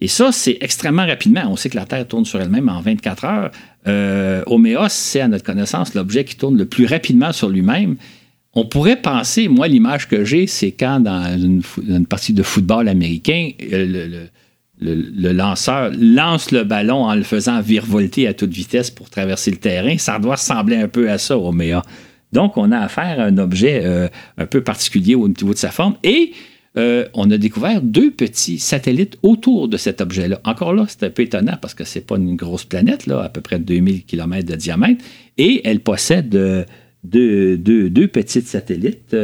Et ça, c'est extrêmement rapidement. On sait que la Terre tourne sur elle-même en 24 heures. Euh, Oméos, c'est à notre connaissance l'objet qui tourne le plus rapidement sur lui-même. On pourrait penser, moi, l'image que j'ai, c'est quand dans une, partie de football américain, euh, le, lanceur lance le ballon en le faisant virevolter à toute vitesse pour traverser le terrain. Ça doit ressembler un peu à ça, Oméa. Donc, on a affaire à un objet euh, un peu particulier au niveau de sa forme. Et euh, on a découvert deux petits satellites autour de cet objet-là. Encore là, c'est un peu étonnant parce que ce n'est pas une grosse planète, là, à peu près 2000 km de diamètre, et elle possède deux, deux, petits satellites.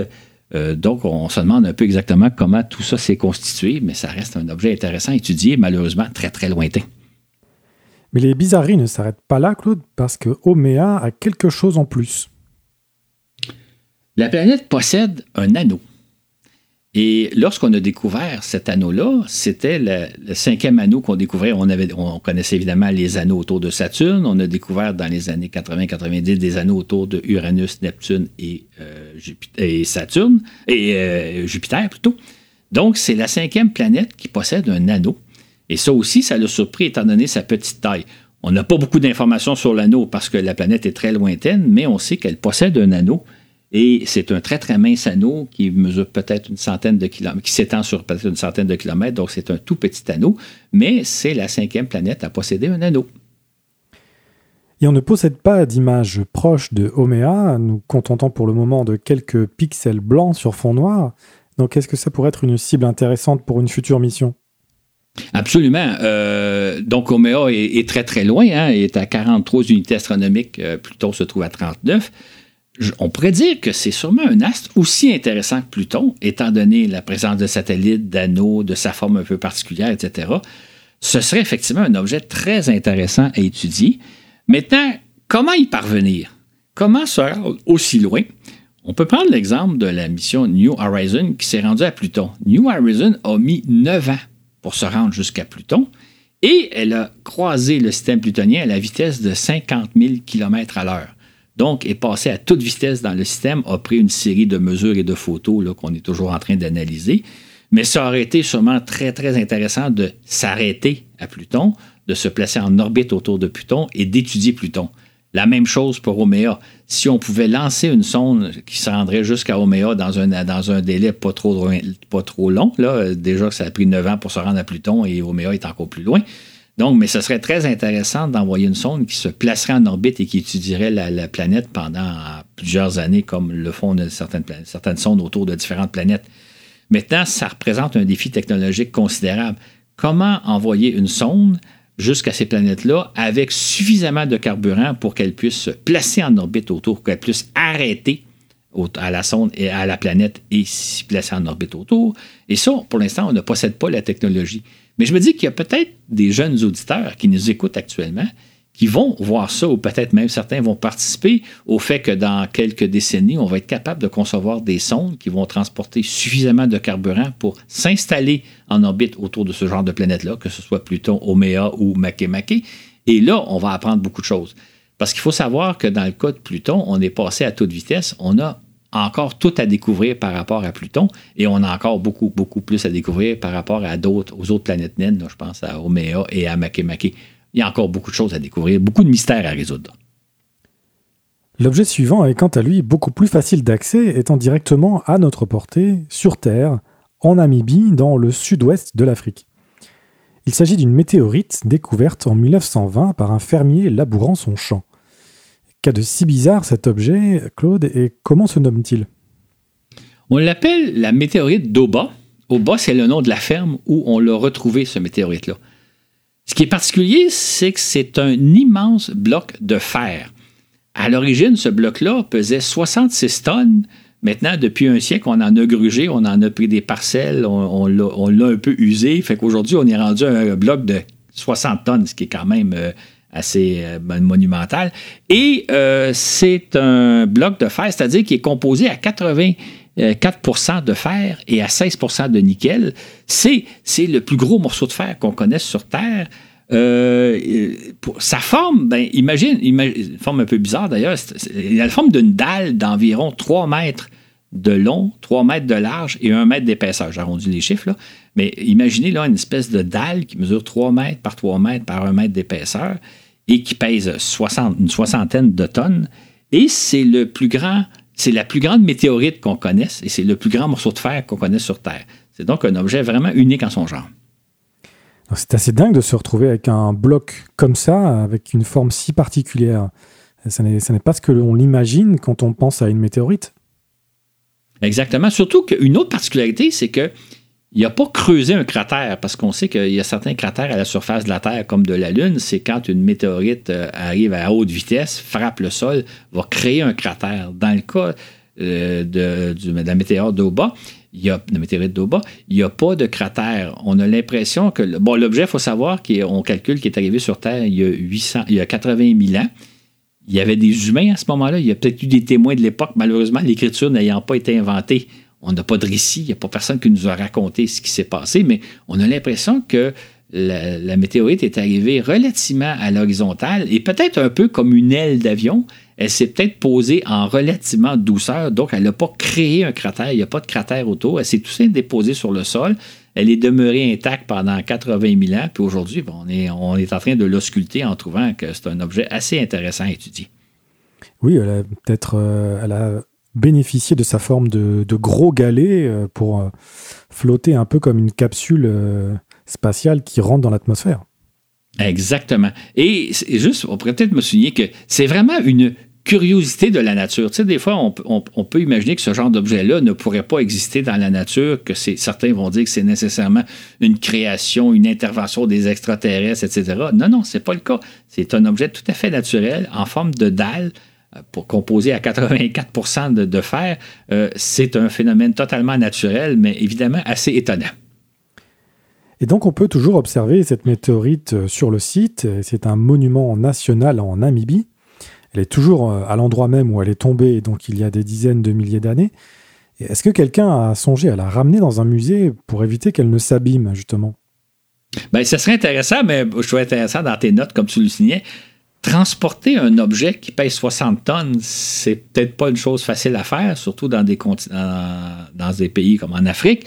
Euh, donc, on se demande un peu exactement comment tout ça s'est constitué, mais ça reste un objet intéressant à étudier, malheureusement très, très lointain. Mais les bizarreries ne s'arrêtent pas là, Claude, parce que Oméa a quelque chose en plus. La planète possède un anneau. Et lorsqu'on a découvert cet anneau-là, c'était le, cinquième anneau qu'on découvrait. On, connaissait évidemment les anneaux autour de Saturne. On a découvert dans les années 80-90 des anneaux autour de Uranus, Neptune et, euh, et Saturne, et euh, Jupiter plutôt. Donc, c'est la cinquième planète qui possède un anneau. Et ça aussi, ça l'a surpris étant donné sa petite taille. On n'a pas beaucoup d'informations sur l'anneau parce que la planète est très lointaine, mais on sait qu'elle possède un anneau. Et c'est un très, très mince anneau qui mesure peut-être une centaine de kilomètres, qui s'étend sur peut-être une centaine de kilomètres. Donc, c'est un tout petit anneau, mais c'est la cinquième planète à posséder un anneau. Et on ne possède pas d'image proche de Oméa, nous contentant pour le moment de quelques pixels blancs sur fond noir. Donc, est-ce que ça pourrait être une cible intéressante pour une future mission? Absolument. Euh, donc, Oméa est, très, très loin. Hein, est à 43 unités astronomiques. Euh, Pluton se trouve à 39 on pourrait dire que c'est sûrement un astre aussi intéressant que Pluton, étant donné la présence de satellites, d'anneaux, de sa forme un peu particulière, etc. Ce serait effectivement un objet très intéressant à étudier. Maintenant, comment y parvenir? Comment se rendre aussi loin? On peut prendre l'exemple de la mission New Horizon qui s'est rendue à Pluton. New Horizon a mis 9 ans pour se rendre jusqu'à Pluton et elle a croisé le système plutonien à la vitesse de 50 000 km à l'heure donc est passé à toute vitesse dans le système, a pris une série de mesures et de photos qu'on est toujours en train d'analyser. Mais ça aurait été sûrement très, très intéressant de s'arrêter à Pluton, de se placer en orbite autour de Pluton et d'étudier Pluton. La même chose pour Oméa. Si on pouvait lancer une sonde qui se rendrait jusqu'à Oméa dans un, délai pas trop, long, là, déjà que ça a pris 9 ans pour se rendre à Pluton et Oméa est encore plus loin, donc, mais ce serait très intéressant d'envoyer une sonde qui se placerait en orbite et qui étudierait la, planète pendant plusieurs années, comme le font certaines, sondes autour de différentes planètes. Maintenant, ça représente un défi technologique considérable. comment envoyer une sonde jusqu'à ces planètes-là avec suffisamment de carburant pour qu'elles puissent se placer en orbite autour, qu'elles puissent arrêter à la sonde et à la planète et s'y placer en orbite autour? Et ça, pour l'instant, on ne possède pas la technologie. Mais je me dis qu'il y a peut-être des jeunes auditeurs qui nous écoutent actuellement qui vont voir ça, ou peut-être même certains vont participer au fait que dans quelques décennies, on va être capable de concevoir des sondes qui vont transporter suffisamment de carburant pour s'installer en orbite autour de ce genre de planète-là, que ce soit Pluton, Oméa ou Makemake. Et là, on va apprendre beaucoup de choses. Parce qu'il faut savoir que dans le cas de Pluton, on est passé à toute vitesse. On a encore tout à découvrir par rapport à Pluton et on a encore beaucoup, beaucoup plus à découvrir par rapport à d'autres, aux autres planètes naines. je pense à Oméa et à Makemake il y a encore beaucoup de choses à découvrir, beaucoup de mystères à résoudre. L'objet suivant est quant à lui beaucoup plus facile d'accès, étant directement à notre portée, sur Terre, en Namibie, dans le sud-ouest de l'Afrique. Il s'agit d'une météorite découverte en 1920 par un fermier labourant son champ. De si bizarre cet objet, Claude, et comment se nomme-t-il? On l'appelle la météorite d'Oba. Oba, c'est le nom de la ferme où on l'a retrouvé, ce météorite-là. Ce qui est particulier, c'est que c'est un immense bloc de fer. À l'origine, ce bloc-là pesait 66 tonnes. Maintenant, depuis un siècle, on en a grugé, on en a pris des parcelles, on, l'a un peu usé. Fait qu'aujourd'hui, on est rendu à un bloc de 60 tonnes, ce qui est quand même euh, assez euh, monumental. Et euh, c'est un bloc de fer, c'est-à-dire qui est composé à 80 4 de fer et à 16% de nickel. C'est, le plus gros morceau de fer qu'on connaisse sur Terre. Euh, sa forme, ben, imagine, une forme un peu bizarre d'ailleurs, il a la forme d'une dalle d'environ 3 mètres de long, 3 mètres de large et 1 mètre d'épaisseur. J'arrondis les chiffres, là. Mais imaginez là une espèce de dalle qui mesure 3 mètres par 3 mètres par 1 mètre d'épaisseur et qui pèse 60, une soixantaine de tonnes. Et c'est le plus grand c'est la plus grande météorite qu'on connaisse et c'est le plus grand morceau de fer qu'on connaisse sur Terre. C'est donc un objet vraiment unique en son genre. C'est assez dingue de se retrouver avec un bloc comme ça, avec une forme si particulière. Ce n'est pas ce que l'on imagine quand on pense à une météorite. Exactement. Surtout qu'une autre particularité, c'est que il n'a pas creusé un cratère, parce qu'on sait qu'il y a certains cratères à la surface de la Terre, comme de la Lune. C'est quand une météorite euh, arrive à haute vitesse, frappe le sol, va créer un cratère. Dans le cas euh, de, la météorite d'Oba, il y a, de météorite d'Oba, il n'y a pas de cratère. On a l'impression que. Bon, l'objet, il faut savoir qu'on calcule qu'il est arrivé sur Terre il y a, 800, il y a 80 000 ans. Il y avait des humains à ce moment-là. Il y a peut-être eu des témoins de l'époque, malheureusement, l'écriture n'ayant pas été inventée on n'a pas de récit, il n'y a pas personne qui nous a raconté ce qui s'est passé, mais on a l'impression que la, météorite est arrivée relativement à l'horizontale et peut-être un peu comme une aile d'avion. Elle s'est peut-être posée en relativement douceur, donc elle n'a pas créé un cratère, il n'y a pas de cratère autour. Elle s'est tout simplement déposée sur le sol. Elle est demeurée intacte pendant 80 000 ans, puis aujourd'hui, on, est, on est en train de l'ausculter en trouvant que c'est un objet assez intéressant à étudier. Oui, peut-être euh, elle a bénéficier de sa forme de, gros galet euh, pour euh, flotter un peu comme une capsule euh, spatiale qui rentre dans l'atmosphère. Exactement. Et, juste, on pourrait peut-être me souligner que c'est vraiment une curiosité de la nature. Tu sais, des fois, on, peut imaginer que ce genre d'objet-là ne pourrait pas exister dans la nature, que certains vont dire que c'est nécessairement une création, une intervention des extraterrestres, etc. Non, non, c'est pas le cas. C'est un objet tout à fait naturel, en forme de dalle, pour composer à 84% de, fer, euh, c'est un phénomène totalement naturel, mais évidemment assez étonnant. Et donc on peut toujours observer cette météorite euh, sur le site. C'est un monument national en Namibie. Elle est toujours euh, à l'endroit même où elle est tombée, donc il y a des dizaines de milliers d'années. Est-ce que quelqu'un a songé à la ramener dans un musée pour éviter qu'elle ne s'abîme, justement? Bien, ce serait intéressant, mais je trouve intéressant dans tes notes, comme tu le signais transporter un objet qui pèse 60 tonnes, c'est peut-être pas une chose facile à faire, surtout dans des, pays comme en Afrique.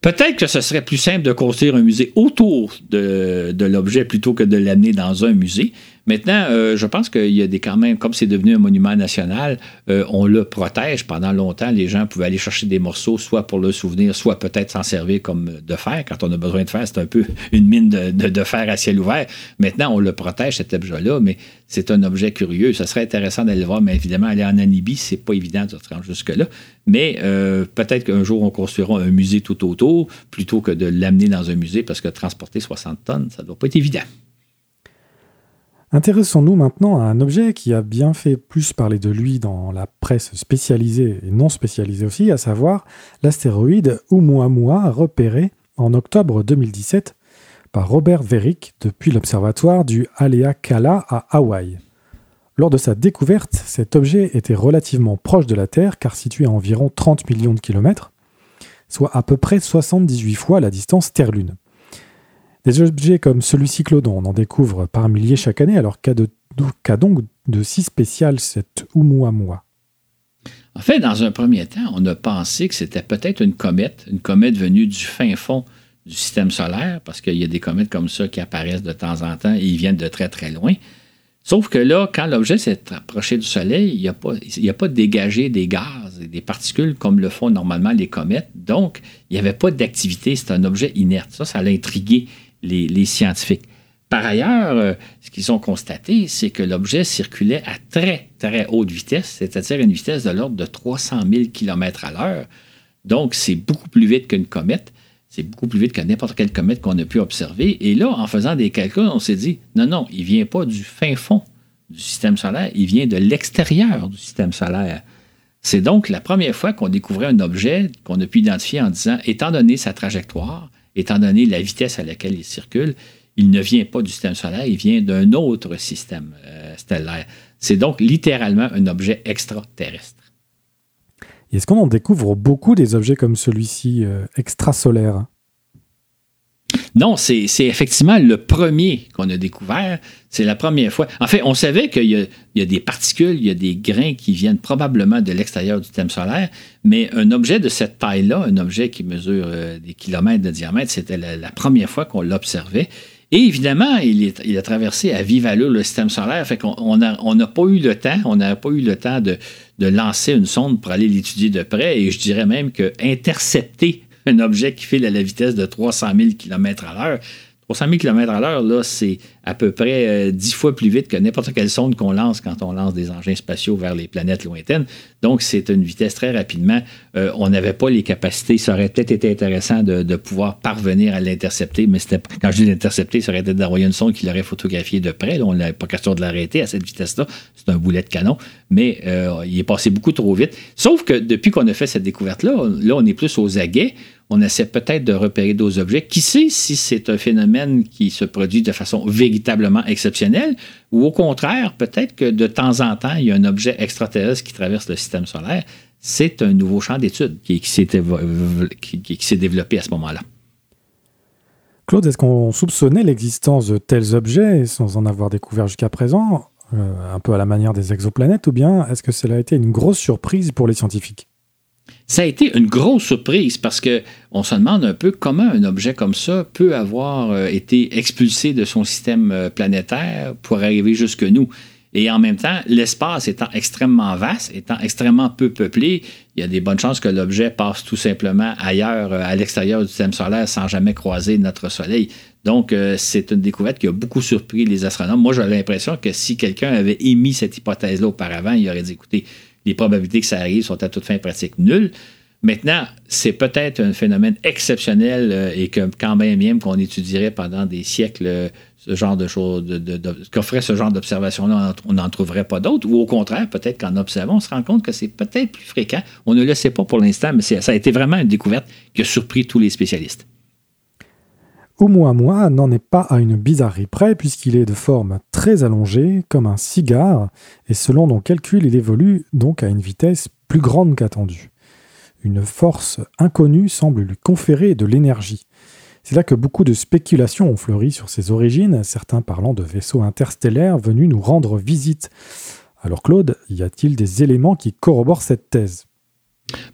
Peut-être que ce serait plus simple de construire un musée autour de, l'objet plutôt que de l'amener dans un musée. Maintenant, euh, je pense qu'il y a des quand même, comme c'est devenu un monument national, euh, on le protège. Pendant longtemps, les gens pouvaient aller chercher des morceaux, soit pour le souvenir, soit peut-être s'en servir comme de fer. Quand on a besoin de fer, c'est un peu [laughs] une mine de, fer à ciel ouvert. Maintenant, on le protège, cet objet-là, mais c'est un objet curieux. Ça serait intéressant d'aller le voir, mais évidemment, aller en Namibie, c'est pas évident de se rendre jusque-là. Mais euh, peut-être qu'un jour, on construira un musée tout autour plutôt que de l'amener dans un musée parce que transporter 60 tonnes, ça ne doit pas être évident. Intéressons-nous maintenant à un objet qui a bien fait plus parler de lui dans la presse spécialisée et non spécialisée aussi, à savoir l'astéroïde Oumuamua repéré en octobre 2017 par Robert Verick depuis l'observatoire du Haleakala à Hawaï. Lors de sa découverte, cet objet était relativement proche de la Terre car situé à environ 30 millions de kilomètres, soit à peu près 78 fois la distance Terre-Lune. Des objets comme celui-ci, Claude, on en découvre par milliers chaque année, alors qu'a donc de si spécial cette Oumuamua? En fait, dans un premier temps, on a pensé que c'était peut-être une comète, une comète venue du fin fond du système solaire, parce qu'il y a des comètes comme ça qui apparaissent de temps en temps et ils viennent de très très loin. Sauf que là, quand l'objet s'est approché du Soleil, il n'y a, pas, pas dégagé des gaz et des particules comme le font normalement les comètes. Donc, il n'y avait pas d'activité. C'est un objet inerte. Ça, ça l'a intrigué les, scientifiques. Par ailleurs, euh, ce qu'ils ont constaté, c'est que l'objet circulait à très, très haute vitesse, c'est-à-dire une vitesse de l'ordre de 300 000 km à l'heure. Donc, c'est beaucoup plus vite qu'une comète. C'est beaucoup plus vite que n'importe quelle comète qu'on a pu observer. Et là, en faisant des calculs, on s'est dit, non, non, il ne vient pas du fin fond du système solaire, il vient de l'extérieur du système solaire. C'est donc la première fois qu'on découvrait un objet qu'on a pu identifier en disant, étant donné sa trajectoire, étant donné la vitesse à laquelle il circule, il ne vient pas du système solaire, il vient d'un autre système euh, stellaire. C'est donc littéralement un objet extraterrestre. Est-ce qu'on en découvre beaucoup des objets comme celui-ci euh, extrasolaire non, c'est effectivement le premier qu'on a découvert. C'est la première fois. En fait, on savait qu'il y, a des particules, il y a des grains qui viennent probablement de l'extérieur du système solaire, mais un objet de cette taille-là, un objet qui mesure euh, des kilomètres de diamètre, c'était la, première fois qu'on l'observait. Et évidemment, il, a traversé à vive allure le système solaire, fait qu'on n'a on pas eu le temps, on n'a pas eu le temps de, de lancer une sonde pour aller l'étudier de près, et je dirais même que intercepter un objet qui file à la vitesse de 300 000 km à l'heure. 300 000 km à l'heure, là, c'est à peu près 10 euh, fois plus vite que n'importe quelle sonde qu'on lance quand on lance des engins spatiaux vers les planètes lointaines. Donc, c'est une vitesse très rapidement. Euh, on n'avait pas les capacités. Ça aurait peut-être été intéressant de, pouvoir parvenir à l'intercepter, mais c'était, quand je dis l'intercepter, ça aurait été d'envoyer une sonde qui l'aurait photographié de près. on n'a pas question de l'arrêter à cette vitesse-là. C'est un boulet de canon, mais euh, il est passé beaucoup trop vite. Sauf que depuis qu'on a fait cette découverte-là, là, on est plus aux aguets on essaie peut-être de repérer d'autres objets. Qui sait si c'est un phénomène qui se produit de façon véritablement exceptionnelle ou au contraire, peut-être que de temps en temps, il y a un objet extraterrestre qui traverse le système solaire. C'est un nouveau champ d'étude qui, s'est développé à ce moment-là. Claude, est-ce qu'on soupçonnait l'existence de tels objets sans en avoir découvert jusqu'à présent, euh, un peu à la manière des exoplanètes, ou bien est-ce que cela a été une grosse surprise pour les scientifiques? Ça a été une grosse surprise parce que on se demande un peu comment un objet comme ça peut avoir euh, été expulsé de son système euh, planétaire pour arriver jusque nous. Et en même temps, l'espace étant extrêmement vaste, étant extrêmement peu peuplé, il y a des bonnes chances que l'objet passe tout simplement ailleurs, euh, à l'extérieur du système solaire, sans jamais croiser notre Soleil. Donc, c'est une découverte qui a beaucoup surpris les astronomes. Moi, j'ai l'impression que si quelqu'un avait émis cette hypothèse-là auparavant, il aurait dit, écoutez, les probabilités que ça arrive sont à toute fin pratique nulles. Maintenant, c'est peut-être un phénomène exceptionnel euh, et que quand même, même qu'on étudierait pendant des siècles euh, ce genre de choses, de, qu'offrait ce genre d'observation-là, on n'en trouverait pas d'autres. Ou au contraire, peut-être qu'en observant, on se rend compte que c'est peut-être plus fréquent. On ne le sait pas pour l'instant, mais ça a été vraiment une découverte qui a surpris tous les spécialistes. Oumuamua n'en est pas à une bizarrerie près puisqu'il est de forme très allongée, comme un cigare, et selon nos calculs, il évolue donc à une vitesse plus grande qu'attendue. Une force inconnue semble lui conférer de l'énergie. C'est là que beaucoup de spéculations ont fleuri sur ses origines, certains parlant de vaisseaux interstellaires venus nous rendre visite. Alors Claude, y a-t-il des éléments qui corroborent cette thèse?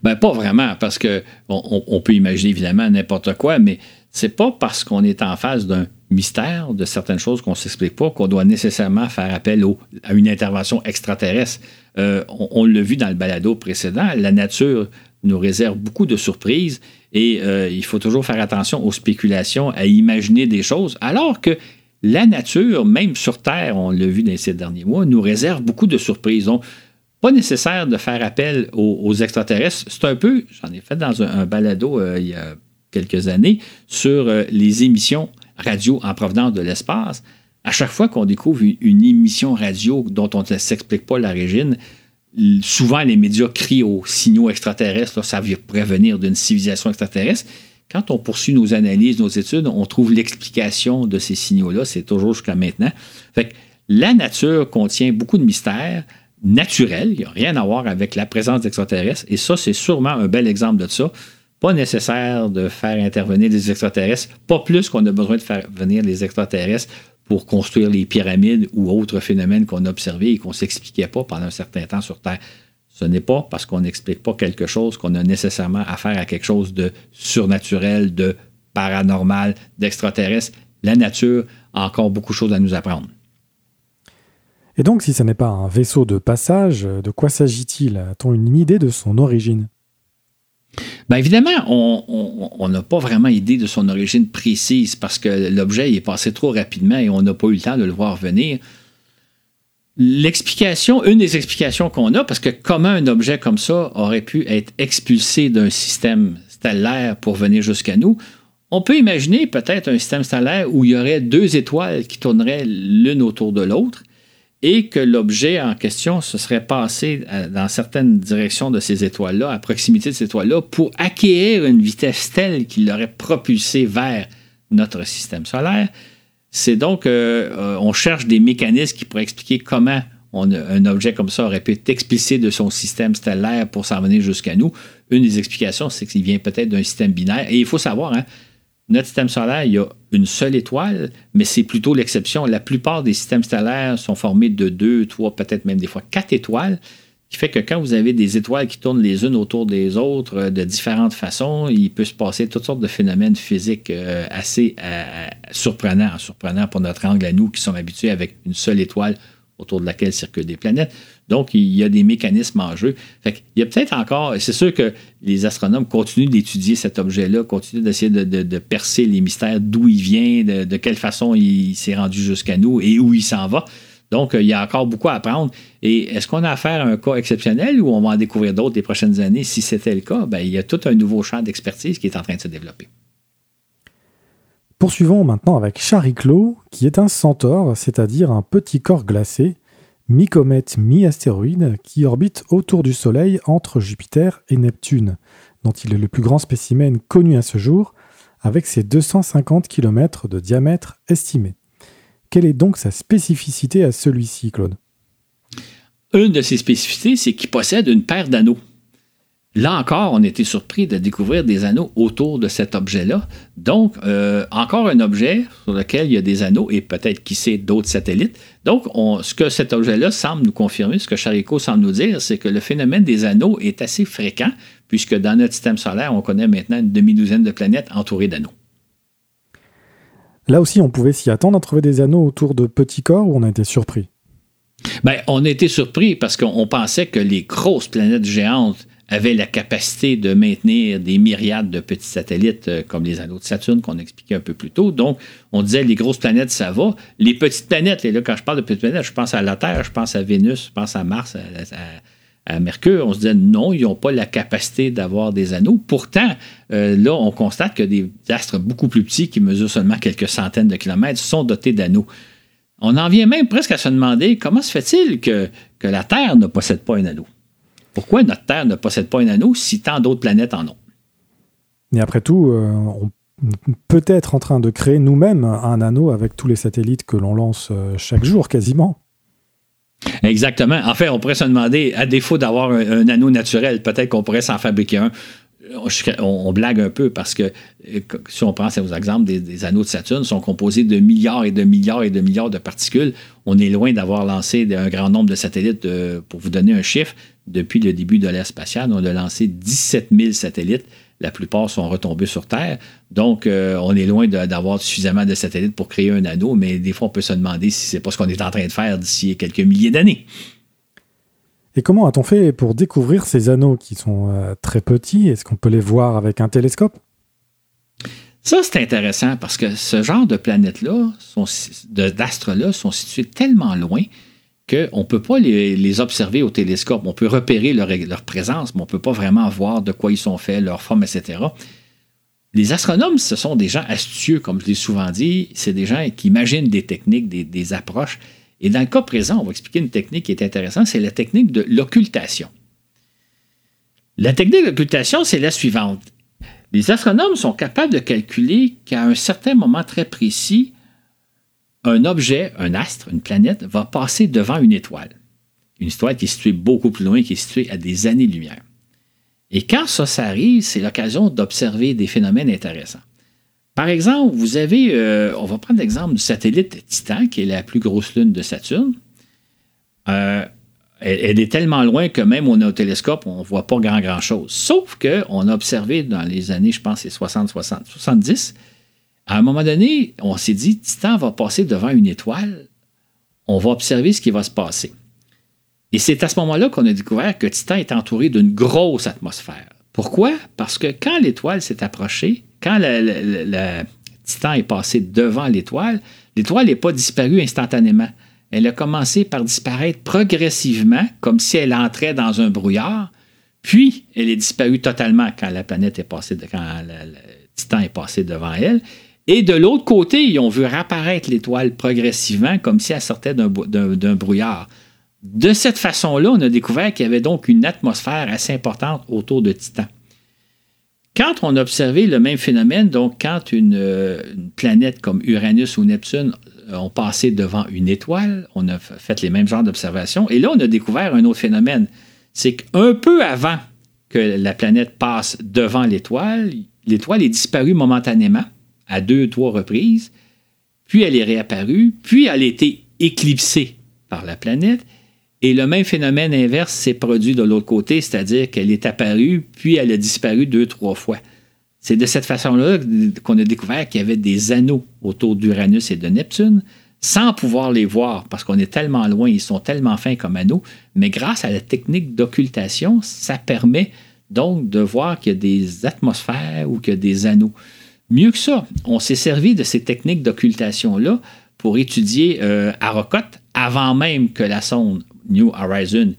Ben, pas vraiment, parce que on, peut imaginer évidemment n'importe quoi, mais c'est pas parce qu'on est en face d'un mystère de certaines choses qu'on ne s'explique pas, qu'on doit nécessairement faire appel à une intervention extraterrestre. Euh, on, l'a vu dans le balado précédent, la nature nous réserve beaucoup de surprises et euh, il faut toujours faire attention aux spéculations, à imaginer des choses, alors que la nature, même sur Terre, on l'a vu dans ces derniers mois, nous réserve beaucoup de surprises. Donc, pas nécessaire de faire appel aux, extraterrestres. C'est un peu, j'en ai fait dans un, balado euh, il y a quelques années, sur les émissions radio en provenance de l'espace, à chaque fois qu'on découvre une, émission radio dont on ne s'explique pas l'origine, souvent les médias crient aux signaux extraterrestres, ça vient prévenir d'une civilisation extraterrestre. Quand on poursuit nos analyses, nos études, on trouve l'explication de ces signaux-là, c'est toujours jusqu'à maintenant. La nature contient beaucoup de mystères naturels, il n'y a rien à voir avec la présence d'extraterrestres, et ça, c'est sûrement un bel exemple de ça. Pas nécessaire de faire intervenir des extraterrestres, pas plus qu'on a besoin de faire venir les extraterrestres pour construire les pyramides ou autres phénomènes qu'on a observés et qu'on ne s'expliquait pas pendant un certain temps sur Terre. Ce n'est pas parce qu'on n'explique pas quelque chose qu'on a nécessairement affaire à quelque chose de surnaturel, de paranormal, d'extraterrestre. La nature a encore beaucoup de choses à nous apprendre. Et donc, si ce n'est pas un vaisseau de passage, de quoi s'agit-il? A-t-on une idée de son origine? Bien évidemment, on n'a pas vraiment idée de son origine précise parce que l'objet est passé trop rapidement et on n'a pas eu le temps de le voir venir. L'explication, une des explications qu'on a, parce que comment un objet comme ça aurait pu être expulsé d'un système stellaire pour venir jusqu'à nous, on peut imaginer peut-être un système stellaire où il y aurait deux étoiles qui tourneraient l'une autour de l'autre et que l'objet en question se serait passé euh, dans certaines directions de ces étoiles-là, à proximité de ces étoiles-là, pour acquérir une vitesse telle qu'il l'aurait propulsé vers notre système solaire. C'est donc, euh, euh, on cherche des mécanismes qui pourraient expliquer comment un objet comme ça aurait pu être expulsé de son système stellaire pour s'en venir jusqu'à nous. Une des explications, c'est qu'il vient peut-être d'un système binaire. Et il faut savoir, hein, notre système solaire, il y a une seule étoile, mais c'est plutôt l'exception. La plupart des systèmes stellaires sont formés de deux, trois, peut-être même des fois quatre étoiles, qui fait que quand vous avez des étoiles qui tournent les unes autour des autres euh, de différentes façons, il peut se passer toutes sortes de phénomènes physiques euh, assez euh, surprenants, surprenants pour notre angle à nous qui sommes habitués avec une seule étoile autour de laquelle circulent des planètes. Donc, il y a des mécanismes en jeu. Il y a peut-être encore, c'est sûr que les astronomes continuent d'étudier cet objet-là, continuent d'essayer de, percer les mystères d'où il vient, de, quelle façon il s'est rendu jusqu'à nous et où il s'en va. Donc, il y a encore beaucoup à apprendre. Et est-ce qu'on a affaire à un cas exceptionnel ou on va en découvrir d'autres les prochaines années? Si c'était le cas, ben, il y a tout un nouveau champ d'expertise qui est en train de se développer. Poursuivons maintenant avec Chariclo, qui est un centaure, c'est-à-dire un petit corps glacé, mi-comète, mi-astéroïde, qui orbite autour du Soleil entre Jupiter et Neptune, dont il est le plus grand spécimen connu à ce jour, avec ses 250 km de diamètre estimé. Quelle est donc sa spécificité à celui-ci, Claude? Une de ses spécificités, c'est qu'il possède une paire d'anneaux. Là encore, on était surpris de découvrir des anneaux autour de cet objet-là. Donc, euh, encore un objet sur lequel il y a des anneaux et peut-être, qui sait, d'autres satellites. Donc, ce que cet objet-là semble nous confirmer, ce que Charicot semble nous dire, c'est que le phénomène des anneaux est assez fréquent, puisque dans notre système solaire, on connaît maintenant une demi-douzaine de planètes entourées d'anneaux. Là aussi, on pouvait s'y attendre à trouver des anneaux autour de petits corps ou on a été surpris? Bien, on a été surpris parce qu'on pensait que les grosses planètes géantes avait la capacité de maintenir des myriades de petits satellites euh, comme les anneaux de Saturne qu'on expliquait un peu plus tôt. Donc, on disait les grosses planètes, ça va. Les petites planètes, et là, quand je parle de petites planètes, je pense à la Terre, je pense à Vénus, je pense à Mars, à, Mercure. On se disait non, ils n'ont pas la capacité d'avoir des anneaux. Pourtant, euh, là, on constate que des astres beaucoup plus petits, qui mesurent seulement quelques centaines de kilomètres, sont dotés d'anneaux. On en vient même presque à se demander comment se fait-il que, que la Terre ne possède pas un anneau? Pourquoi notre Terre ne possède pas un anneau si tant d'autres planètes en ont? Et après tout, euh, on peut être en train de créer nous-mêmes un anneau avec tous les satellites que l'on lance euh, chaque jour quasiment. Exactement. En fait, on pourrait se demander, à défaut d'avoir un, anneau naturel, peut-être qu'on pourrait s'en fabriquer un. On, blague un peu parce que euh, si on prend ces exemples, des, anneaux de Saturne sont composés de milliards et de milliards et de milliards de particules. On est loin d'avoir lancé un grand nombre de satellites. pour vous donner un chiffre, depuis le début de l'ère spatiale, on a lancé 17 000 satellites. La plupart sont retombés sur Terre. Donc, euh, on est loin d'avoir suffisamment de satellites pour créer un anneau, mais des fois, on peut se demander si c'est pas ce qu'on est en train de faire d'ici quelques milliers d'années. Et comment a-t-on fait pour découvrir ces anneaux qui sont euh, très petits? Est-ce qu'on peut les voir avec un télescope? Ça, c'est intéressant parce que ce genre de planètes-là, d'astres-là, sont situés tellement loin qu'on ne peut pas les, observer au télescope. On peut repérer leur, présence, mais on ne peut pas vraiment voir de quoi ils sont faits, leur forme, etc. Les astronomes, ce sont des gens astucieux, comme je l'ai souvent dit. C'est des gens qui imaginent des techniques, des, des, approches. Et dans le cas présent, on va expliquer une technique qui est intéressante, c'est la technique de l'occultation. La technique d'occultation, c'est la suivante. Les astronomes sont capables de calculer qu'à un certain moment très précis, un objet, un astre, une planète, va passer devant une étoile. Une étoile qui est située beaucoup plus loin, qui est située à des années-lumière. Et quand ça, ça arrive, c'est l'occasion d'observer des phénomènes intéressants. Par exemple, vous avez, euh, on va prendre l'exemple du satellite Titan, qui est la plus grosse lune de Saturne. Euh, elle, est tellement loin que même au télescope, on ne voit pas grand, grand chose. Sauf qu'on a observé dans les années, je pense, c'est 60, 60, 70, à un moment donné, on s'est dit, Titan va passer devant une étoile, on va observer ce qui va se passer. Et c'est à ce moment-là qu'on a découvert que Titan est entouré d'une grosse atmosphère. Pourquoi? Parce que quand l'étoile s'est approchée, quand le Titan est passé devant l'étoile, l'étoile n'est pas disparue instantanément elle a commencé par disparaître progressivement, comme si elle entrait dans un brouillard, puis elle est disparue totalement quand la planète est passée, quand le Titan est passé devant elle. Et de l'autre côté, ils ont vu réapparaître l'étoile progressivement, comme si elle sortait d'un brouillard. De cette façon-là, on a découvert qu'il y avait donc une atmosphère assez importante autour de Titan. Quand on a observé le même phénomène, donc quand une, euh, une planète comme Uranus ou Neptune ont passé devant une étoile, on a fait les mêmes genres d'observations, et là, on a découvert un autre phénomène. C'est qu'un peu avant que la planète passe devant l'étoile, l'étoile est disparue momentanément, à deux, trois reprises, puis elle est réapparue, puis elle a été éclipsée par la planète, et le même phénomène inverse s'est produit de l'autre côté, c'est-à-dire qu'elle est apparue, puis elle a disparu deux, trois fois. C'est de cette façon-là qu'on a découvert qu'il y avait des anneaux autour d'Uranus et de Neptune, sans pouvoir les voir, parce qu'on est tellement loin, ils sont tellement fins comme anneaux, mais grâce à la technique d'occultation, ça permet donc de voir qu'il y a des atmosphères ou qu'il y a des anneaux. Mieux que ça, on s'est servi de ces techniques d'occultation-là pour étudier euh, avant même que la sonde New Horizon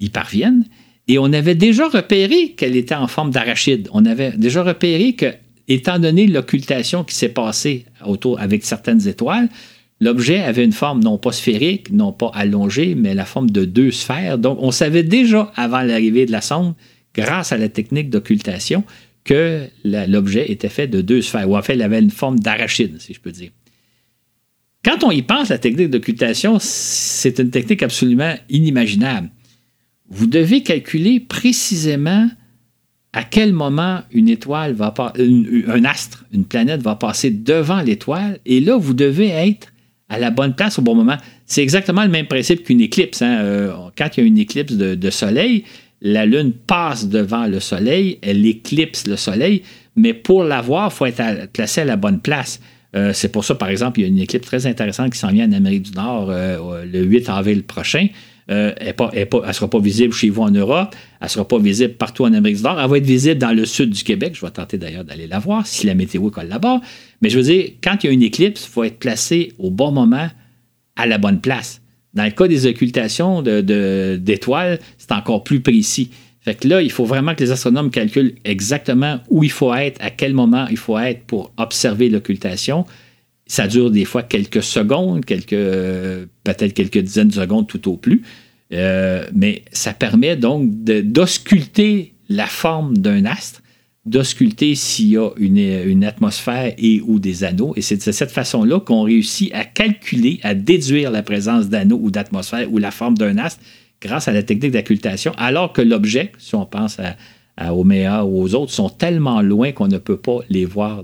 y parvienne. Et on avait déjà repéré qu'elle était en forme d'arachide. On avait déjà repéré que, étant donné l'occultation qui s'est passée autour avec certaines étoiles, l'objet avait une forme non pas sphérique, non pas allongée, mais la forme de deux sphères. Donc, on savait déjà avant l'arrivée de la sonde, grâce à la technique d'occultation, que l'objet était fait de deux sphères, ou en fait, il avait une forme d'arachide, si je peux dire. Quand on y pense, la technique d'occultation, c'est une technique absolument inimaginable vous devez calculer précisément à quel moment une étoile va un astre, une planète va passer devant l'étoile, et là, vous devez être à la bonne place au bon moment. C'est exactement le même principe qu'une éclipse. Hein. Euh, quand il y a une éclipse de, soleil, la Lune passe devant le Soleil, elle éclipse le Soleil, mais pour la voir, il faut être placé à la bonne place. Euh, c'est pour ça, par exemple, il y a une éclipse très intéressante qui s'en vient en Amérique du Nord euh, le 8 avril prochain. Euh, elle ne sera pas visible chez vous en Europe, elle ne sera pas visible partout en Amérique du Nord, elle va être visible dans le sud du Québec. Je vais tenter d'ailleurs d'aller la voir si la météo là-bas. Mais je veux dire, quand il y a une éclipse, il faut être placé au bon moment, à la bonne place. Dans le cas des occultations d'étoiles, c'est encore plus précis. Fait que là, il faut vraiment que les astronomes calculent exactement où il faut être, à quel moment il faut être pour observer l'occultation. Ça dure des fois quelques secondes, peut-être quelques dizaines de secondes tout au plus. Euh, mais ça permet donc d'ausculter la forme d'un astre, d'ausculter s'il y a une, atmosphère et ou des anneaux. Et c'est de cette façon-là qu'on réussit à calculer, à déduire la présence d'anneaux ou d'atmosphère ou la forme d'un astre grâce à la technique d'occultation, alors que l'objet, si on pense à, à ou aux autres, sont tellement loin qu'on ne peut pas les voir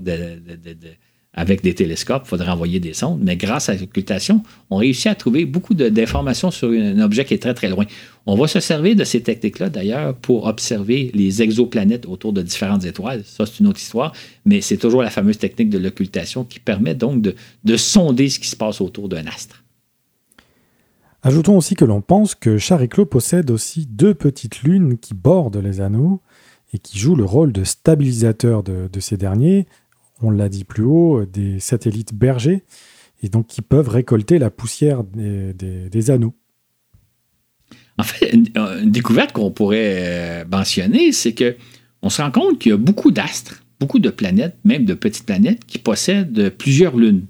avec des télescopes, il faudrait envoyer des sondes, mais grâce à l'occultation, on réussit à trouver beaucoup d'informations sur un objet qui est très très loin. On va se servir de ces techniques-là d'ailleurs pour observer les exoplanètes autour de différentes étoiles. Ça, c'est une autre histoire, mais c'est toujours la fameuse technique de l'occultation qui permet donc de sonder ce qui se passe autour d'un astre. Ajoutons aussi que l'on pense que Chariclo possède aussi deux petites lunes qui bordent les anneaux et qui jouent le rôle de stabilisateur de, ces derniers, on l'a dit plus haut, des satellites bergers, et donc qui peuvent récolter la poussière des, anneaux. En fait, une, découverte qu'on pourrait euh, mentionner, c'est que on se rend compte qu'il y a beaucoup d'astres, beaucoup de planètes, même de petites planètes, qui possèdent plusieurs lunes.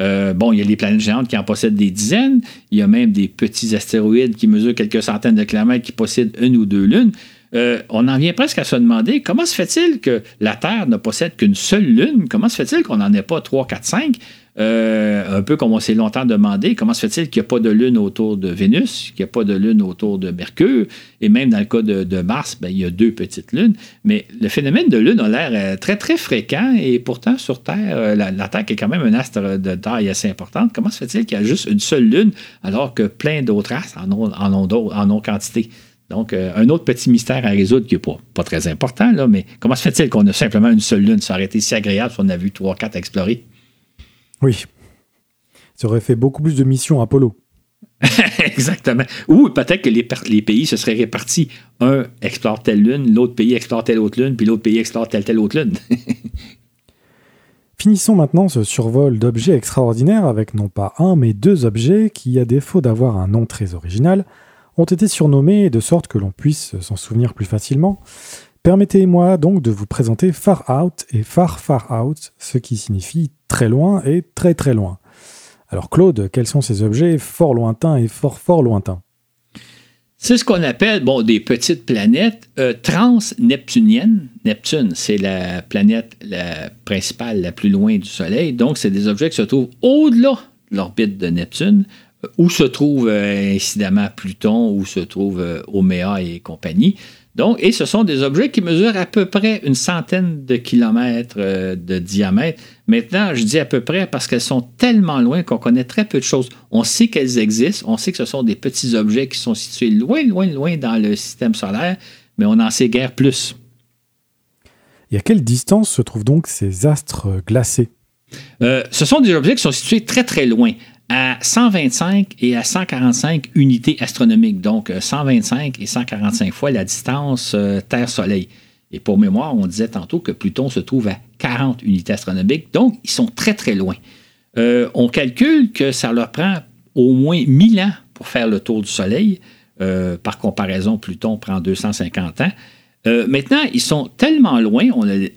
Euh, bon, il y a les planètes géantes qui en possèdent des dizaines. Il y a même des petits astéroïdes qui mesurent quelques centaines de kilomètres qui possèdent une ou deux lunes. Euh, on en vient presque à se demander comment se fait-il que la Terre ne possède qu'une seule lune? Comment se fait-il qu'on n'en ait pas trois, quatre, cinq? Euh, un peu comme on s'est longtemps demandé, comment se fait-il qu'il n'y a pas de lune autour de Vénus, qu'il n'y a pas de lune autour de Mercure, et même dans le cas de, Mars, ben, il y a deux petites lunes. Mais le phénomène de lune a l'air euh, très, très fréquent, et pourtant, sur Terre, la, Terre qui est quand même un astre de taille assez importante, comment se fait-il qu'il y a juste une seule lune, alors que plein d'autres astres en ont, en en ont quantité? Donc, un autre petit mystère à résoudre qui n'est pas, pas, très important, là, mais comment se fait-il qu'on a simplement une seule lune? Ça aurait été si agréable si on a vu trois, quatre explorer. Oui. Ça aurait fait beaucoup plus de missions Apollo. [laughs] Exactement. Ou peut-être que les, les, pays se seraient répartis. Un explore telle lune, l'autre pays explore telle autre lune, puis l'autre pays explore telle telle autre lune. [laughs] Finissons maintenant ce survol d'objets extraordinaires avec non pas un mais deux objets qui, à défaut d'avoir un nom très original, ont été surnommés de sorte que l'on puisse s'en souvenir plus facilement. Permettez-moi donc de vous présenter Far Out et Far Far Out, ce qui signifie très loin et très très loin. Alors Claude, quels sont ces objets fort lointains et fort fort lointains? C'est ce qu'on appelle des petites planètes euh, trans-neptuniennes. Neptune, c'est la planète la principale la plus loin du Soleil. Donc, c'est des objets qui se trouvent au-delà de l'orbite de Neptune, où se trouve euh, incidemment Pluton, où se trouve Oméa et compagnie. Donc, et ce sont des objets qui mesurent à peu près une centaine de kilomètres euh, de diamètre. Maintenant, je dis à peu près parce qu'elles sont tellement loin qu'on connaît très peu de choses. On sait qu'elles existent, on sait que ce sont des petits objets qui sont situés loin, loin, loin dans le système solaire, mais on n'en sait guère plus. Et à quelle distance se trouvent donc ces astres glacés? Euh, ce sont des objets qui sont situés très très loin, à 125 et à 145 unités astronomiques, donc 125 euh, et 145 fois la distance euh, Terre-Soleil. Et pour mémoire, on disait tantôt que Pluton se trouve à 40 unités astronomiques, donc ils sont très très loin. Euh, on calcule que ça leur prend au moins 1000 ans pour faire le tour du Soleil. par comparaison, Pluton prend 250 ans. Euh, maintenant, ils sont tellement loin,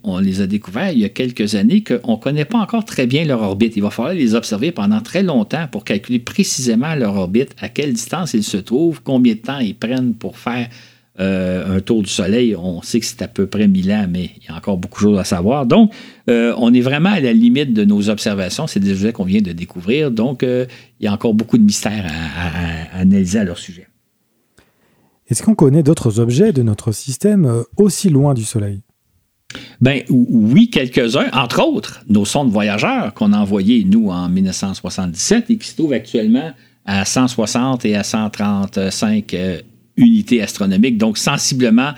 on, les a découverts il y a quelques années, qu'on ne connaît pas encore très bien leur orbite. Il va falloir les observer pendant très longtemps pour calculer précisément leur orbite, à quelle distance ils se trouvent, combien de temps ils prennent pour faire euh, un tour du Soleil. On sait que c'est à peu près 1000 ans, mais il y a encore beaucoup de choses à savoir. Donc, euh, on est vraiment à la limite de nos observations. C'est des objets qu'on vient de découvrir. Donc, il y a encore beaucoup de mystères à analyser à leur sujet. Est-ce qu'on connaît d'autres objets de notre système euh, aussi loin du Soleil? Ben oui, quelques-uns. Entre autres, nos sondes voyageurs qu'on a envoyées, nous, en 1977 et qui se trouvent actuellement à 160 et à 135 euh, unités astronomiques, donc sensiblement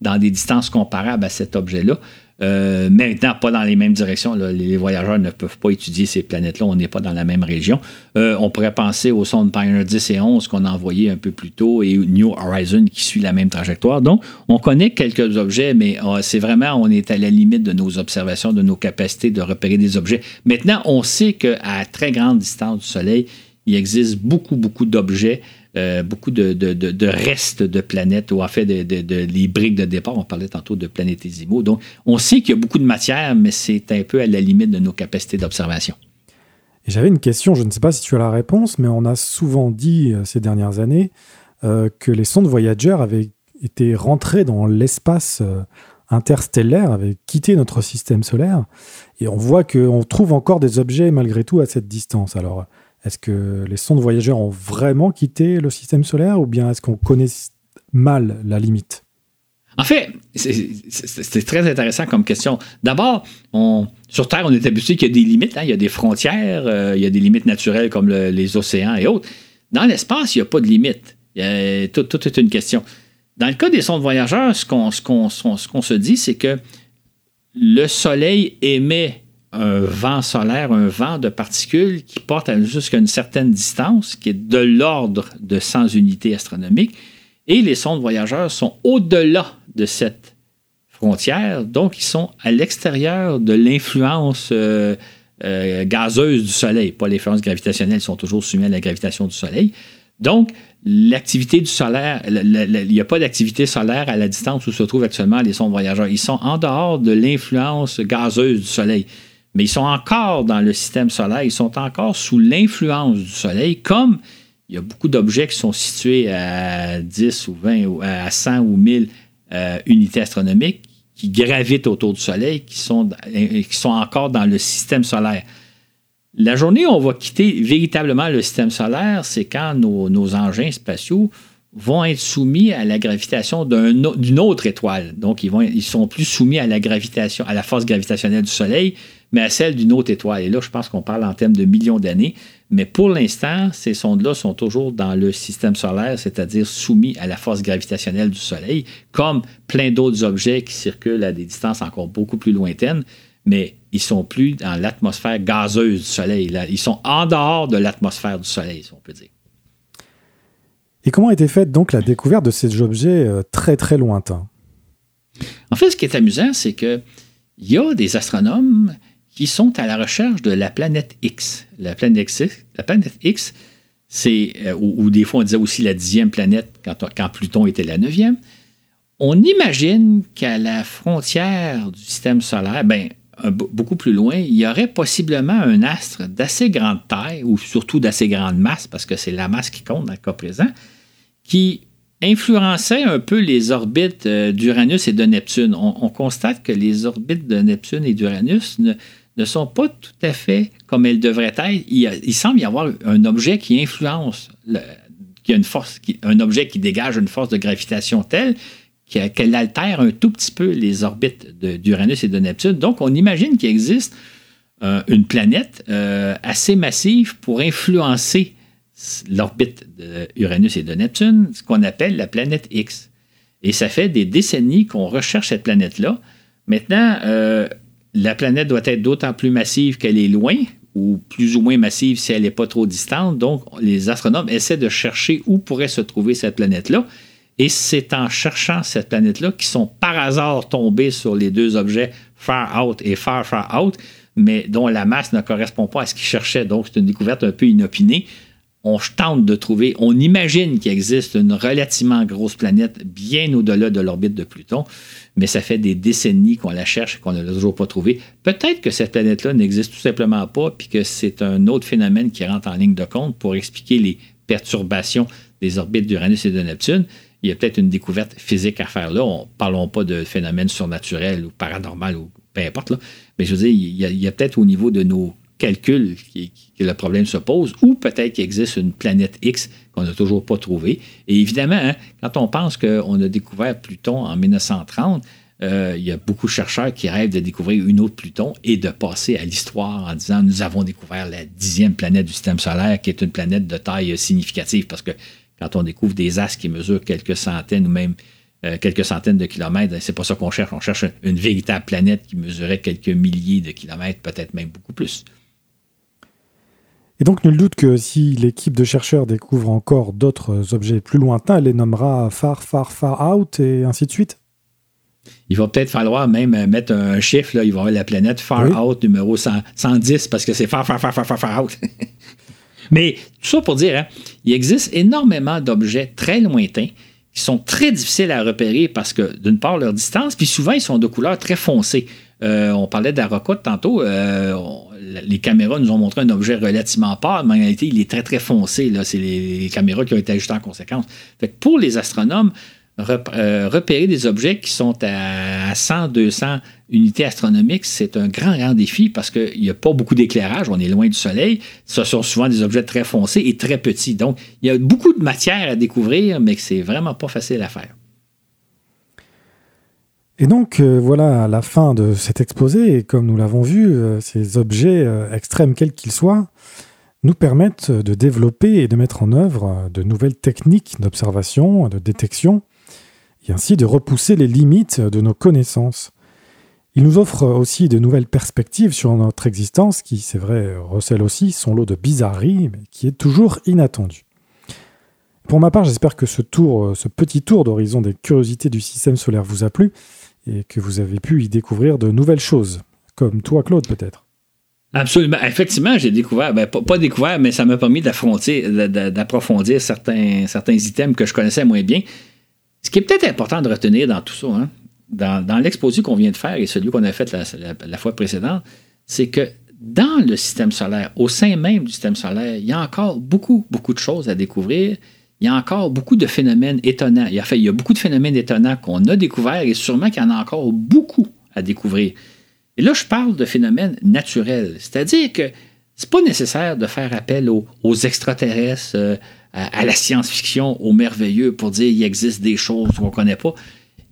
dans des distances comparables à cet objet-là. Euh, maintenant, pas dans les mêmes directions. Les voyageurs ne peuvent pas étudier ces planètes-là. On n'est pas dans la même région. Euh, on pourrait penser aux sondes Pioneer 10 et 11 qu'on a envoyées un peu plus tôt et New Horizon qui suit la même trajectoire. Donc, on connaît quelques objets, mais euh, c'est vraiment, on est à la limite de nos observations, de nos capacités de repérer des objets. Maintenant, on sait qu'à très grande distance du Soleil, il existe beaucoup, beaucoup d'objets euh, beaucoup de, restes de planètes, ou en fait, de, les briques de départ. On parlait tantôt de planétésimaux. Donc, on sait qu'il y a beaucoup de matière, mais c'est un peu à la limite de nos capacités d'observation. J'avais une question, je ne sais pas si tu as la réponse, mais on a souvent dit euh, ces dernières années euh, que les sondes Voyager avaient été rentrées dans l'espace interstellaire, avaient quitté notre système solaire, et on voit qu'on trouve encore des objets malgré tout à cette distance. Alors, est-ce que les sondes voyageurs ont vraiment quitté le système solaire ou bien est-ce qu'on connaît mal la limite? En fait, c'est très intéressant comme question. D'abord, sur Terre, on est habitué qu'il y a des limites, hein. il y a des frontières, euh, il y a des limites naturelles comme les océans et autres. Dans l'espace, il n'y a pas de limite. tout, est une question. Dans le cas des sondes voyageurs, ce qu'on se dit, c'est que le Soleil émet un vent solaire, un vent de particules qui porte jusqu'à une certaine distance, qui est de l'ordre de 100 unités astronomiques. Et les sondes voyageurs sont au-delà de cette frontière, donc ils sont à l'extérieur de l'influence euh, euh, gazeuse du Soleil, pas l'influence gravitationnelle, ils sont toujours soumis à la gravitation du Soleil. Donc, l'activité du solaire, il n'y a pas d'activité solaire à la distance où se trouvent actuellement les sondes voyageurs. Ils sont en dehors de l'influence gazeuse du Soleil. Mais ils sont encore dans le système solaire, ils sont encore sous l'influence du Soleil, comme il y a beaucoup d'objets qui sont situés à 10 ou 20 ou à 100 ou 1000 euh, unités astronomiques qui gravitent autour du Soleil, qui sont, qui sont encore dans le système solaire. La journée où on va quitter véritablement le système solaire, c'est quand nos, engins spatiaux vont être soumis à la gravitation d'une autre étoile. Donc, ils, vont, ils sont plus soumis à la gravitation, à la force gravitationnelle du Soleil, mais à celle d'une autre étoile. Et là, je pense qu'on parle en termes de millions d'années. Mais pour l'instant, ces sondes-là sont toujours dans le système solaire, c'est-à-dire soumis à la force gravitationnelle du Soleil, comme plein d'autres objets qui circulent à des distances encore beaucoup plus lointaines, mais ils sont plus dans l'atmosphère gazeuse du Soleil. Là. Ils sont en dehors de l'atmosphère du Soleil, si on peut dire. Et comment a été faite donc la découverte de ces objets euh, très très lointains? En fait, ce qui est amusant, c'est que il y a des astronomes qui sont à la recherche de la planète X. La planète X, la planète X c'est, euh, ou, des fois on disait aussi la dixième planète quand, quand Pluton était la neuvième. On imagine qu'à la frontière du système solaire, ben, beaucoup plus loin, il y aurait possiblement un astre d'assez grande taille, ou surtout d'assez grande masse, parce que c'est la masse qui compte dans le cas présent, qui influençait un peu les orbites euh, d'Uranus et de Neptune. On, constate que les orbites de Neptune et d'Uranus ne, ne sont pas tout à fait comme elles devraient être. Il, semble y avoir un objet qui influence, un objet qui dégage une force de gravitation telle qu'elle altère un tout petit peu les orbites d'Uranus et de Neptune. Donc, on imagine qu'il existe euh, une planète euh, assez massive pour influencer l'orbite d'Uranus et de Neptune, ce qu'on appelle la planète X. Et ça fait des décennies qu'on recherche cette planète-là. Maintenant, euh, la planète doit être d'autant plus massive qu'elle est loin, ou plus ou moins massive si elle n'est pas trop distante. Donc, les astronomes essaient de chercher où pourrait se trouver cette planète-là. Et c'est en cherchant cette planète-là qu'ils sont par hasard tombés sur les deux objets Far Out et Far Far Out, mais dont la masse ne correspond pas à ce qu'ils cherchaient. Donc, c'est une découverte un peu inopinée. On tente de trouver, on imagine qu'il existe une relativement grosse planète bien au-delà de l'orbite de Pluton mais ça fait des décennies qu'on la cherche et qu'on ne l'a toujours pas trouvée. Peut-être que cette planète-là n'existe tout simplement pas, puis que c'est un autre phénomène qui rentre en ligne de compte pour expliquer les perturbations des orbites d'Uranus et de Neptune. Il y a peut-être une découverte physique à faire là. On, parlons pas de phénomènes surnaturels ou paranormal ou peu importe. Là. Mais je veux dire, il y a, peut-être au niveau de nos calculs que le problème se pose, ou peut-être qu'il existe une planète X qu'on n'a toujours pas trouvée. Et évidemment, hein, quand on pense qu'on a découvert Pluton en 1930, euh, il y a beaucoup de chercheurs qui rêvent de découvrir une autre Pluton et de passer à l'histoire en disant nous avons découvert la dixième planète du système solaire, qui est une planète de taille significative, parce que quand on découvre des astres qui mesurent quelques centaines ou même euh, quelques centaines de kilomètres, c'est pas ça qu'on cherche. On cherche une véritable planète qui mesurait quelques milliers de kilomètres, peut-être même beaucoup plus. Et donc, nul doute que si l'équipe de chercheurs découvre encore d'autres objets plus lointains, elle les nommera Far, Far, Far Out et ainsi de suite. Il va peut-être falloir même mettre un chiffre, là, il va y avoir la planète Far Out numéro 110 parce que c'est Far, Far, Far, Far, Far, Far Out. [laughs] Mais tout ça pour dire, hein, il existe énormément d'objets très lointains qui sont très difficiles à repérer parce que, d'une part, leur distance, puis souvent, ils sont de couleur très foncée. Euh, on parlait de tantôt. Euh, les caméras nous ont montré un objet relativement pâle, mais en réalité, il est très, très foncé. C'est les, caméras qui ont été ajustées en conséquence. pour les astronomes, euh, repérer des objets qui sont à 100, 200 unités astronomiques, c'est un grand, grand défi parce qu'il n'y a pas beaucoup d'éclairage, on est loin du Soleil. Ce sont souvent des objets très foncés et très petits. Donc, il y a beaucoup de matière à découvrir, mais c'est vraiment pas facile à faire. Et donc voilà la fin de cet exposé, et comme nous l'avons vu, ces objets extrêmes quels qu'ils soient, nous permettent de développer et de mettre en œuvre de nouvelles techniques d'observation, de détection, et ainsi de repousser les limites de nos connaissances. Il nous offre aussi de nouvelles perspectives sur notre existence, qui, c'est vrai, recèle aussi son lot de bizarreries, mais qui est toujours inattendu. Pour ma part, j'espère que ce tour, ce petit tour d'horizon des curiosités du système solaire vous a plu et que vous avez pu y découvrir de nouvelles choses, comme toi, Claude, peut-être. Absolument. Effectivement, j'ai découvert, ben, pas, découvert, mais ça m'a permis d'approfondir certains, certains items que je connaissais moins bien. Ce qui est peut-être important de retenir dans tout ça, hein, dans, l'exposé qu'on vient de faire et celui qu'on a fait la, fois précédente, c'est que dans le système solaire, au sein même du système solaire, il y a encore beaucoup, beaucoup de choses à découvrir. Il y a encore beaucoup de phénomènes étonnants. Il y a, il beaucoup de phénomènes étonnants qu'on a découverts et sûrement qu'il y en a encore beaucoup à découvrir. Et là, je parle de phénomènes naturels, c'est-à-dire que c'est pas nécessaire de faire appel aux, extraterrestres, euh, à, la science-fiction, aux merveilleux pour dire qu'il existe des choses qu'on ne connaît pas.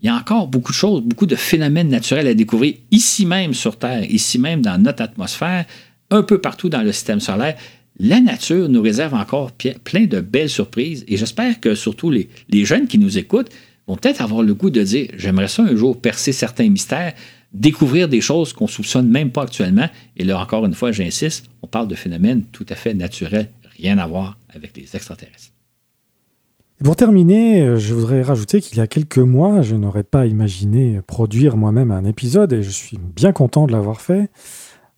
Il y a encore beaucoup de choses, beaucoup de phénomènes naturels à découvrir ici même sur Terre, ici même dans notre atmosphère, un peu partout dans le système solaire. La nature nous réserve encore plein de belles surprises et j'espère que surtout les, jeunes qui nous écoutent vont peut-être avoir le goût de dire j'aimerais ça un jour percer certains mystères, découvrir des choses qu'on soupçonne même pas actuellement. Et là, encore une fois, j'insiste, on parle de phénomènes tout à fait naturels, rien à voir avec les extraterrestres. pour terminer, euh, je voudrais rajouter qu'il y a quelques mois, je n'aurais pas imaginé produire moi-même un épisode et je suis bien content de l'avoir fait.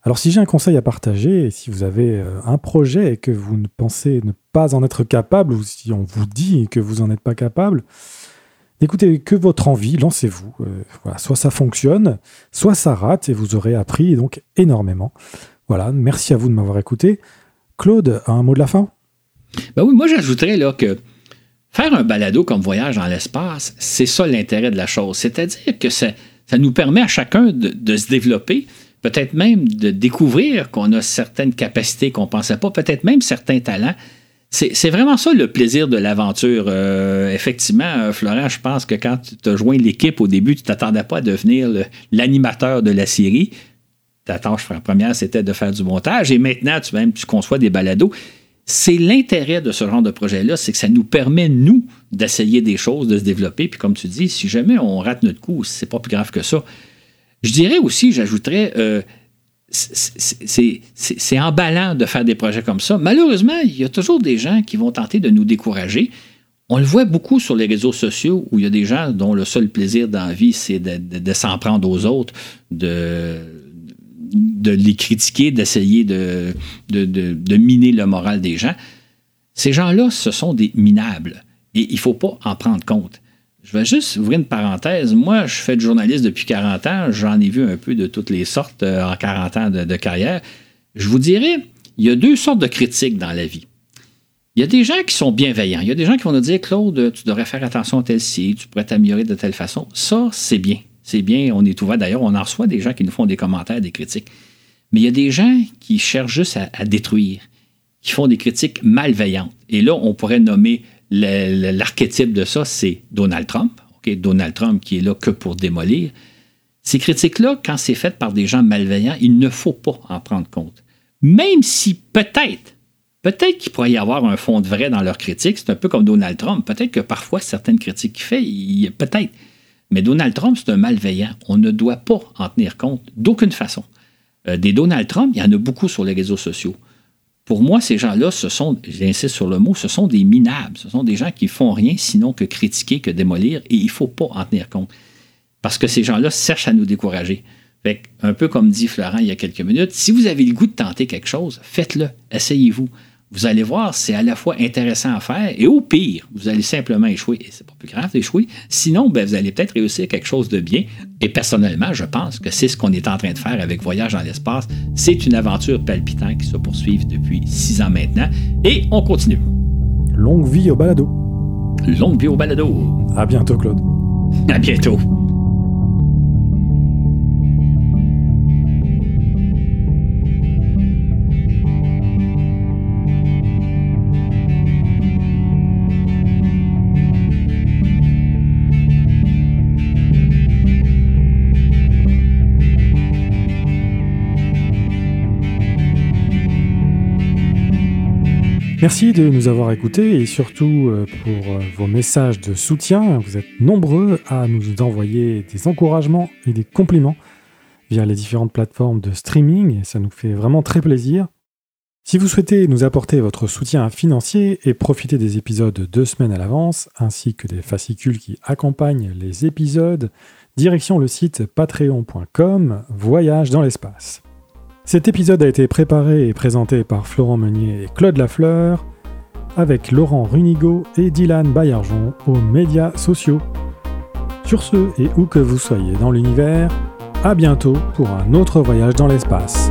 Alors si j'ai un conseil à partager, si vous avez euh, un projet et que vous ne pensez ne pas en être capable, ou si on vous dit que vous n'en êtes pas capable, Écoutez, que votre envie, lancez-vous. Euh, soit ça fonctionne, soit ça rate et vous aurez appris donc énormément. Voilà, merci à vous de m'avoir écouté. Claude, un mot de la fin? Ben oui, moi j'ajouterais que faire un balado comme voyage dans l'espace, c'est ça l'intérêt de la chose. C'est-à-dire que ça, nous permet à chacun de se développer, peut-être même de découvrir qu'on a certaines capacités qu'on ne pensait pas, peut-être même certains talents. C'est vraiment ça le plaisir de l'aventure. Euh, effectivement, euh, Florent, je pense que quand tu as joint l'équipe au début, tu t'attendais pas à devenir l'animateur de la série. Ta tâche première, c'était de faire du montage. Et maintenant, tu, même, tu conçois des balados. C'est l'intérêt de ce genre de projet-là, c'est que ça nous permet, nous, d'essayer des choses, de se développer. Puis comme tu dis, si jamais on rate notre coup, c'est pas plus grave que ça. Je dirais aussi, j'ajouterais, euh, c'est emballant de faire des projets comme ça. Malheureusement, il y a toujours des gens qui vont tenter de nous décourager. On le voit beaucoup sur les réseaux sociaux où il y a des gens dont le seul plaisir dans la vie, c'est de, s'en prendre aux autres, de, les critiquer, d'essayer de, de, miner le moral des gens. Ces gens-là, ce sont des minables et il ne faut pas en prendre compte. Je vais juste ouvrir une parenthèse. Moi, je fais du journaliste depuis 40 ans. J'en ai vu un peu de toutes les sortes euh, en 40 ans de, carrière. Je vous dirais, il y a deux sortes de critiques dans la vie. Il y a des gens qui sont bienveillants. Il y a des gens qui vont nous dire Claude, tu devrais faire attention à tel ci, tu pourrais t'améliorer de telle façon. Ça, c'est bien. C'est bien. On est ouvert. D'ailleurs, on en reçoit des gens qui nous font des commentaires, des critiques. Mais il y a des gens qui cherchent juste à détruire, qui font des critiques malveillantes. Et là, on pourrait nommer l'archétype de ça, c'est Donald Trump. Donald Trump qui est là que pour démolir. Ces critiques-là, quand c'est fait par des gens malveillants, il ne faut pas en prendre compte. Même si peut-être, peut-être qu'il pourrait y avoir un fond de vrai dans leurs critiques, c'est un peu comme Donald Trump. Peut-être que parfois, certaines critiques qu'il fait, il, peut-être. Mais Donald Trump, c'est un malveillant. On ne doit pas en tenir compte d'aucune façon. Euh, des Donald Trump, il y en a beaucoup sur les réseaux sociaux. Pour moi, ces gens-là, ce sont, j'insiste sur le mot, ce sont des minables. Ce sont des gens qui font rien sinon que critiquer, que démolir, et il ne faut pas en tenir compte. Parce que ces gens-là cherchent à nous décourager. Fait un peu comme dit Florent il y a quelques minutes, si vous avez le goût de tenter quelque chose, faites-le, essayez-vous vous allez voir, c'est à la fois intéressant à faire et au pire, vous allez simplement échouer. Et c'est pas plus grave d'échouer. Sinon, ben, vous allez peut-être réussir quelque chose de bien. Et personnellement, je pense que c'est ce qu'on est en train de faire avec Voyage dans l'espace. C'est une aventure palpitante qui se poursuit depuis six ans maintenant. Et on continue. Longue vie au balado. Longue vie au balado. À bientôt, Claude. À bientôt. Merci de nous avoir écoutés et surtout euh, pour euh, vos messages de soutien. Vous êtes nombreux à nous envoyer des encouragements et des compliments via les différentes plateformes de streaming et ça nous fait vraiment très plaisir. Si vous souhaitez nous apporter votre soutien financier et profiter des épisodes deux semaines à l'avance, ainsi que des fascicules qui accompagnent les épisodes, direction le site patreon.com Voyage dans l'espace. Cet épisode a été préparé et présenté par Florent Meunier et Claude Lafleur, avec Laurent Runigo et Dylan Bayarjon aux médias sociaux. Sur ce, et où que vous soyez dans l'univers, à bientôt pour un autre voyage dans l'espace.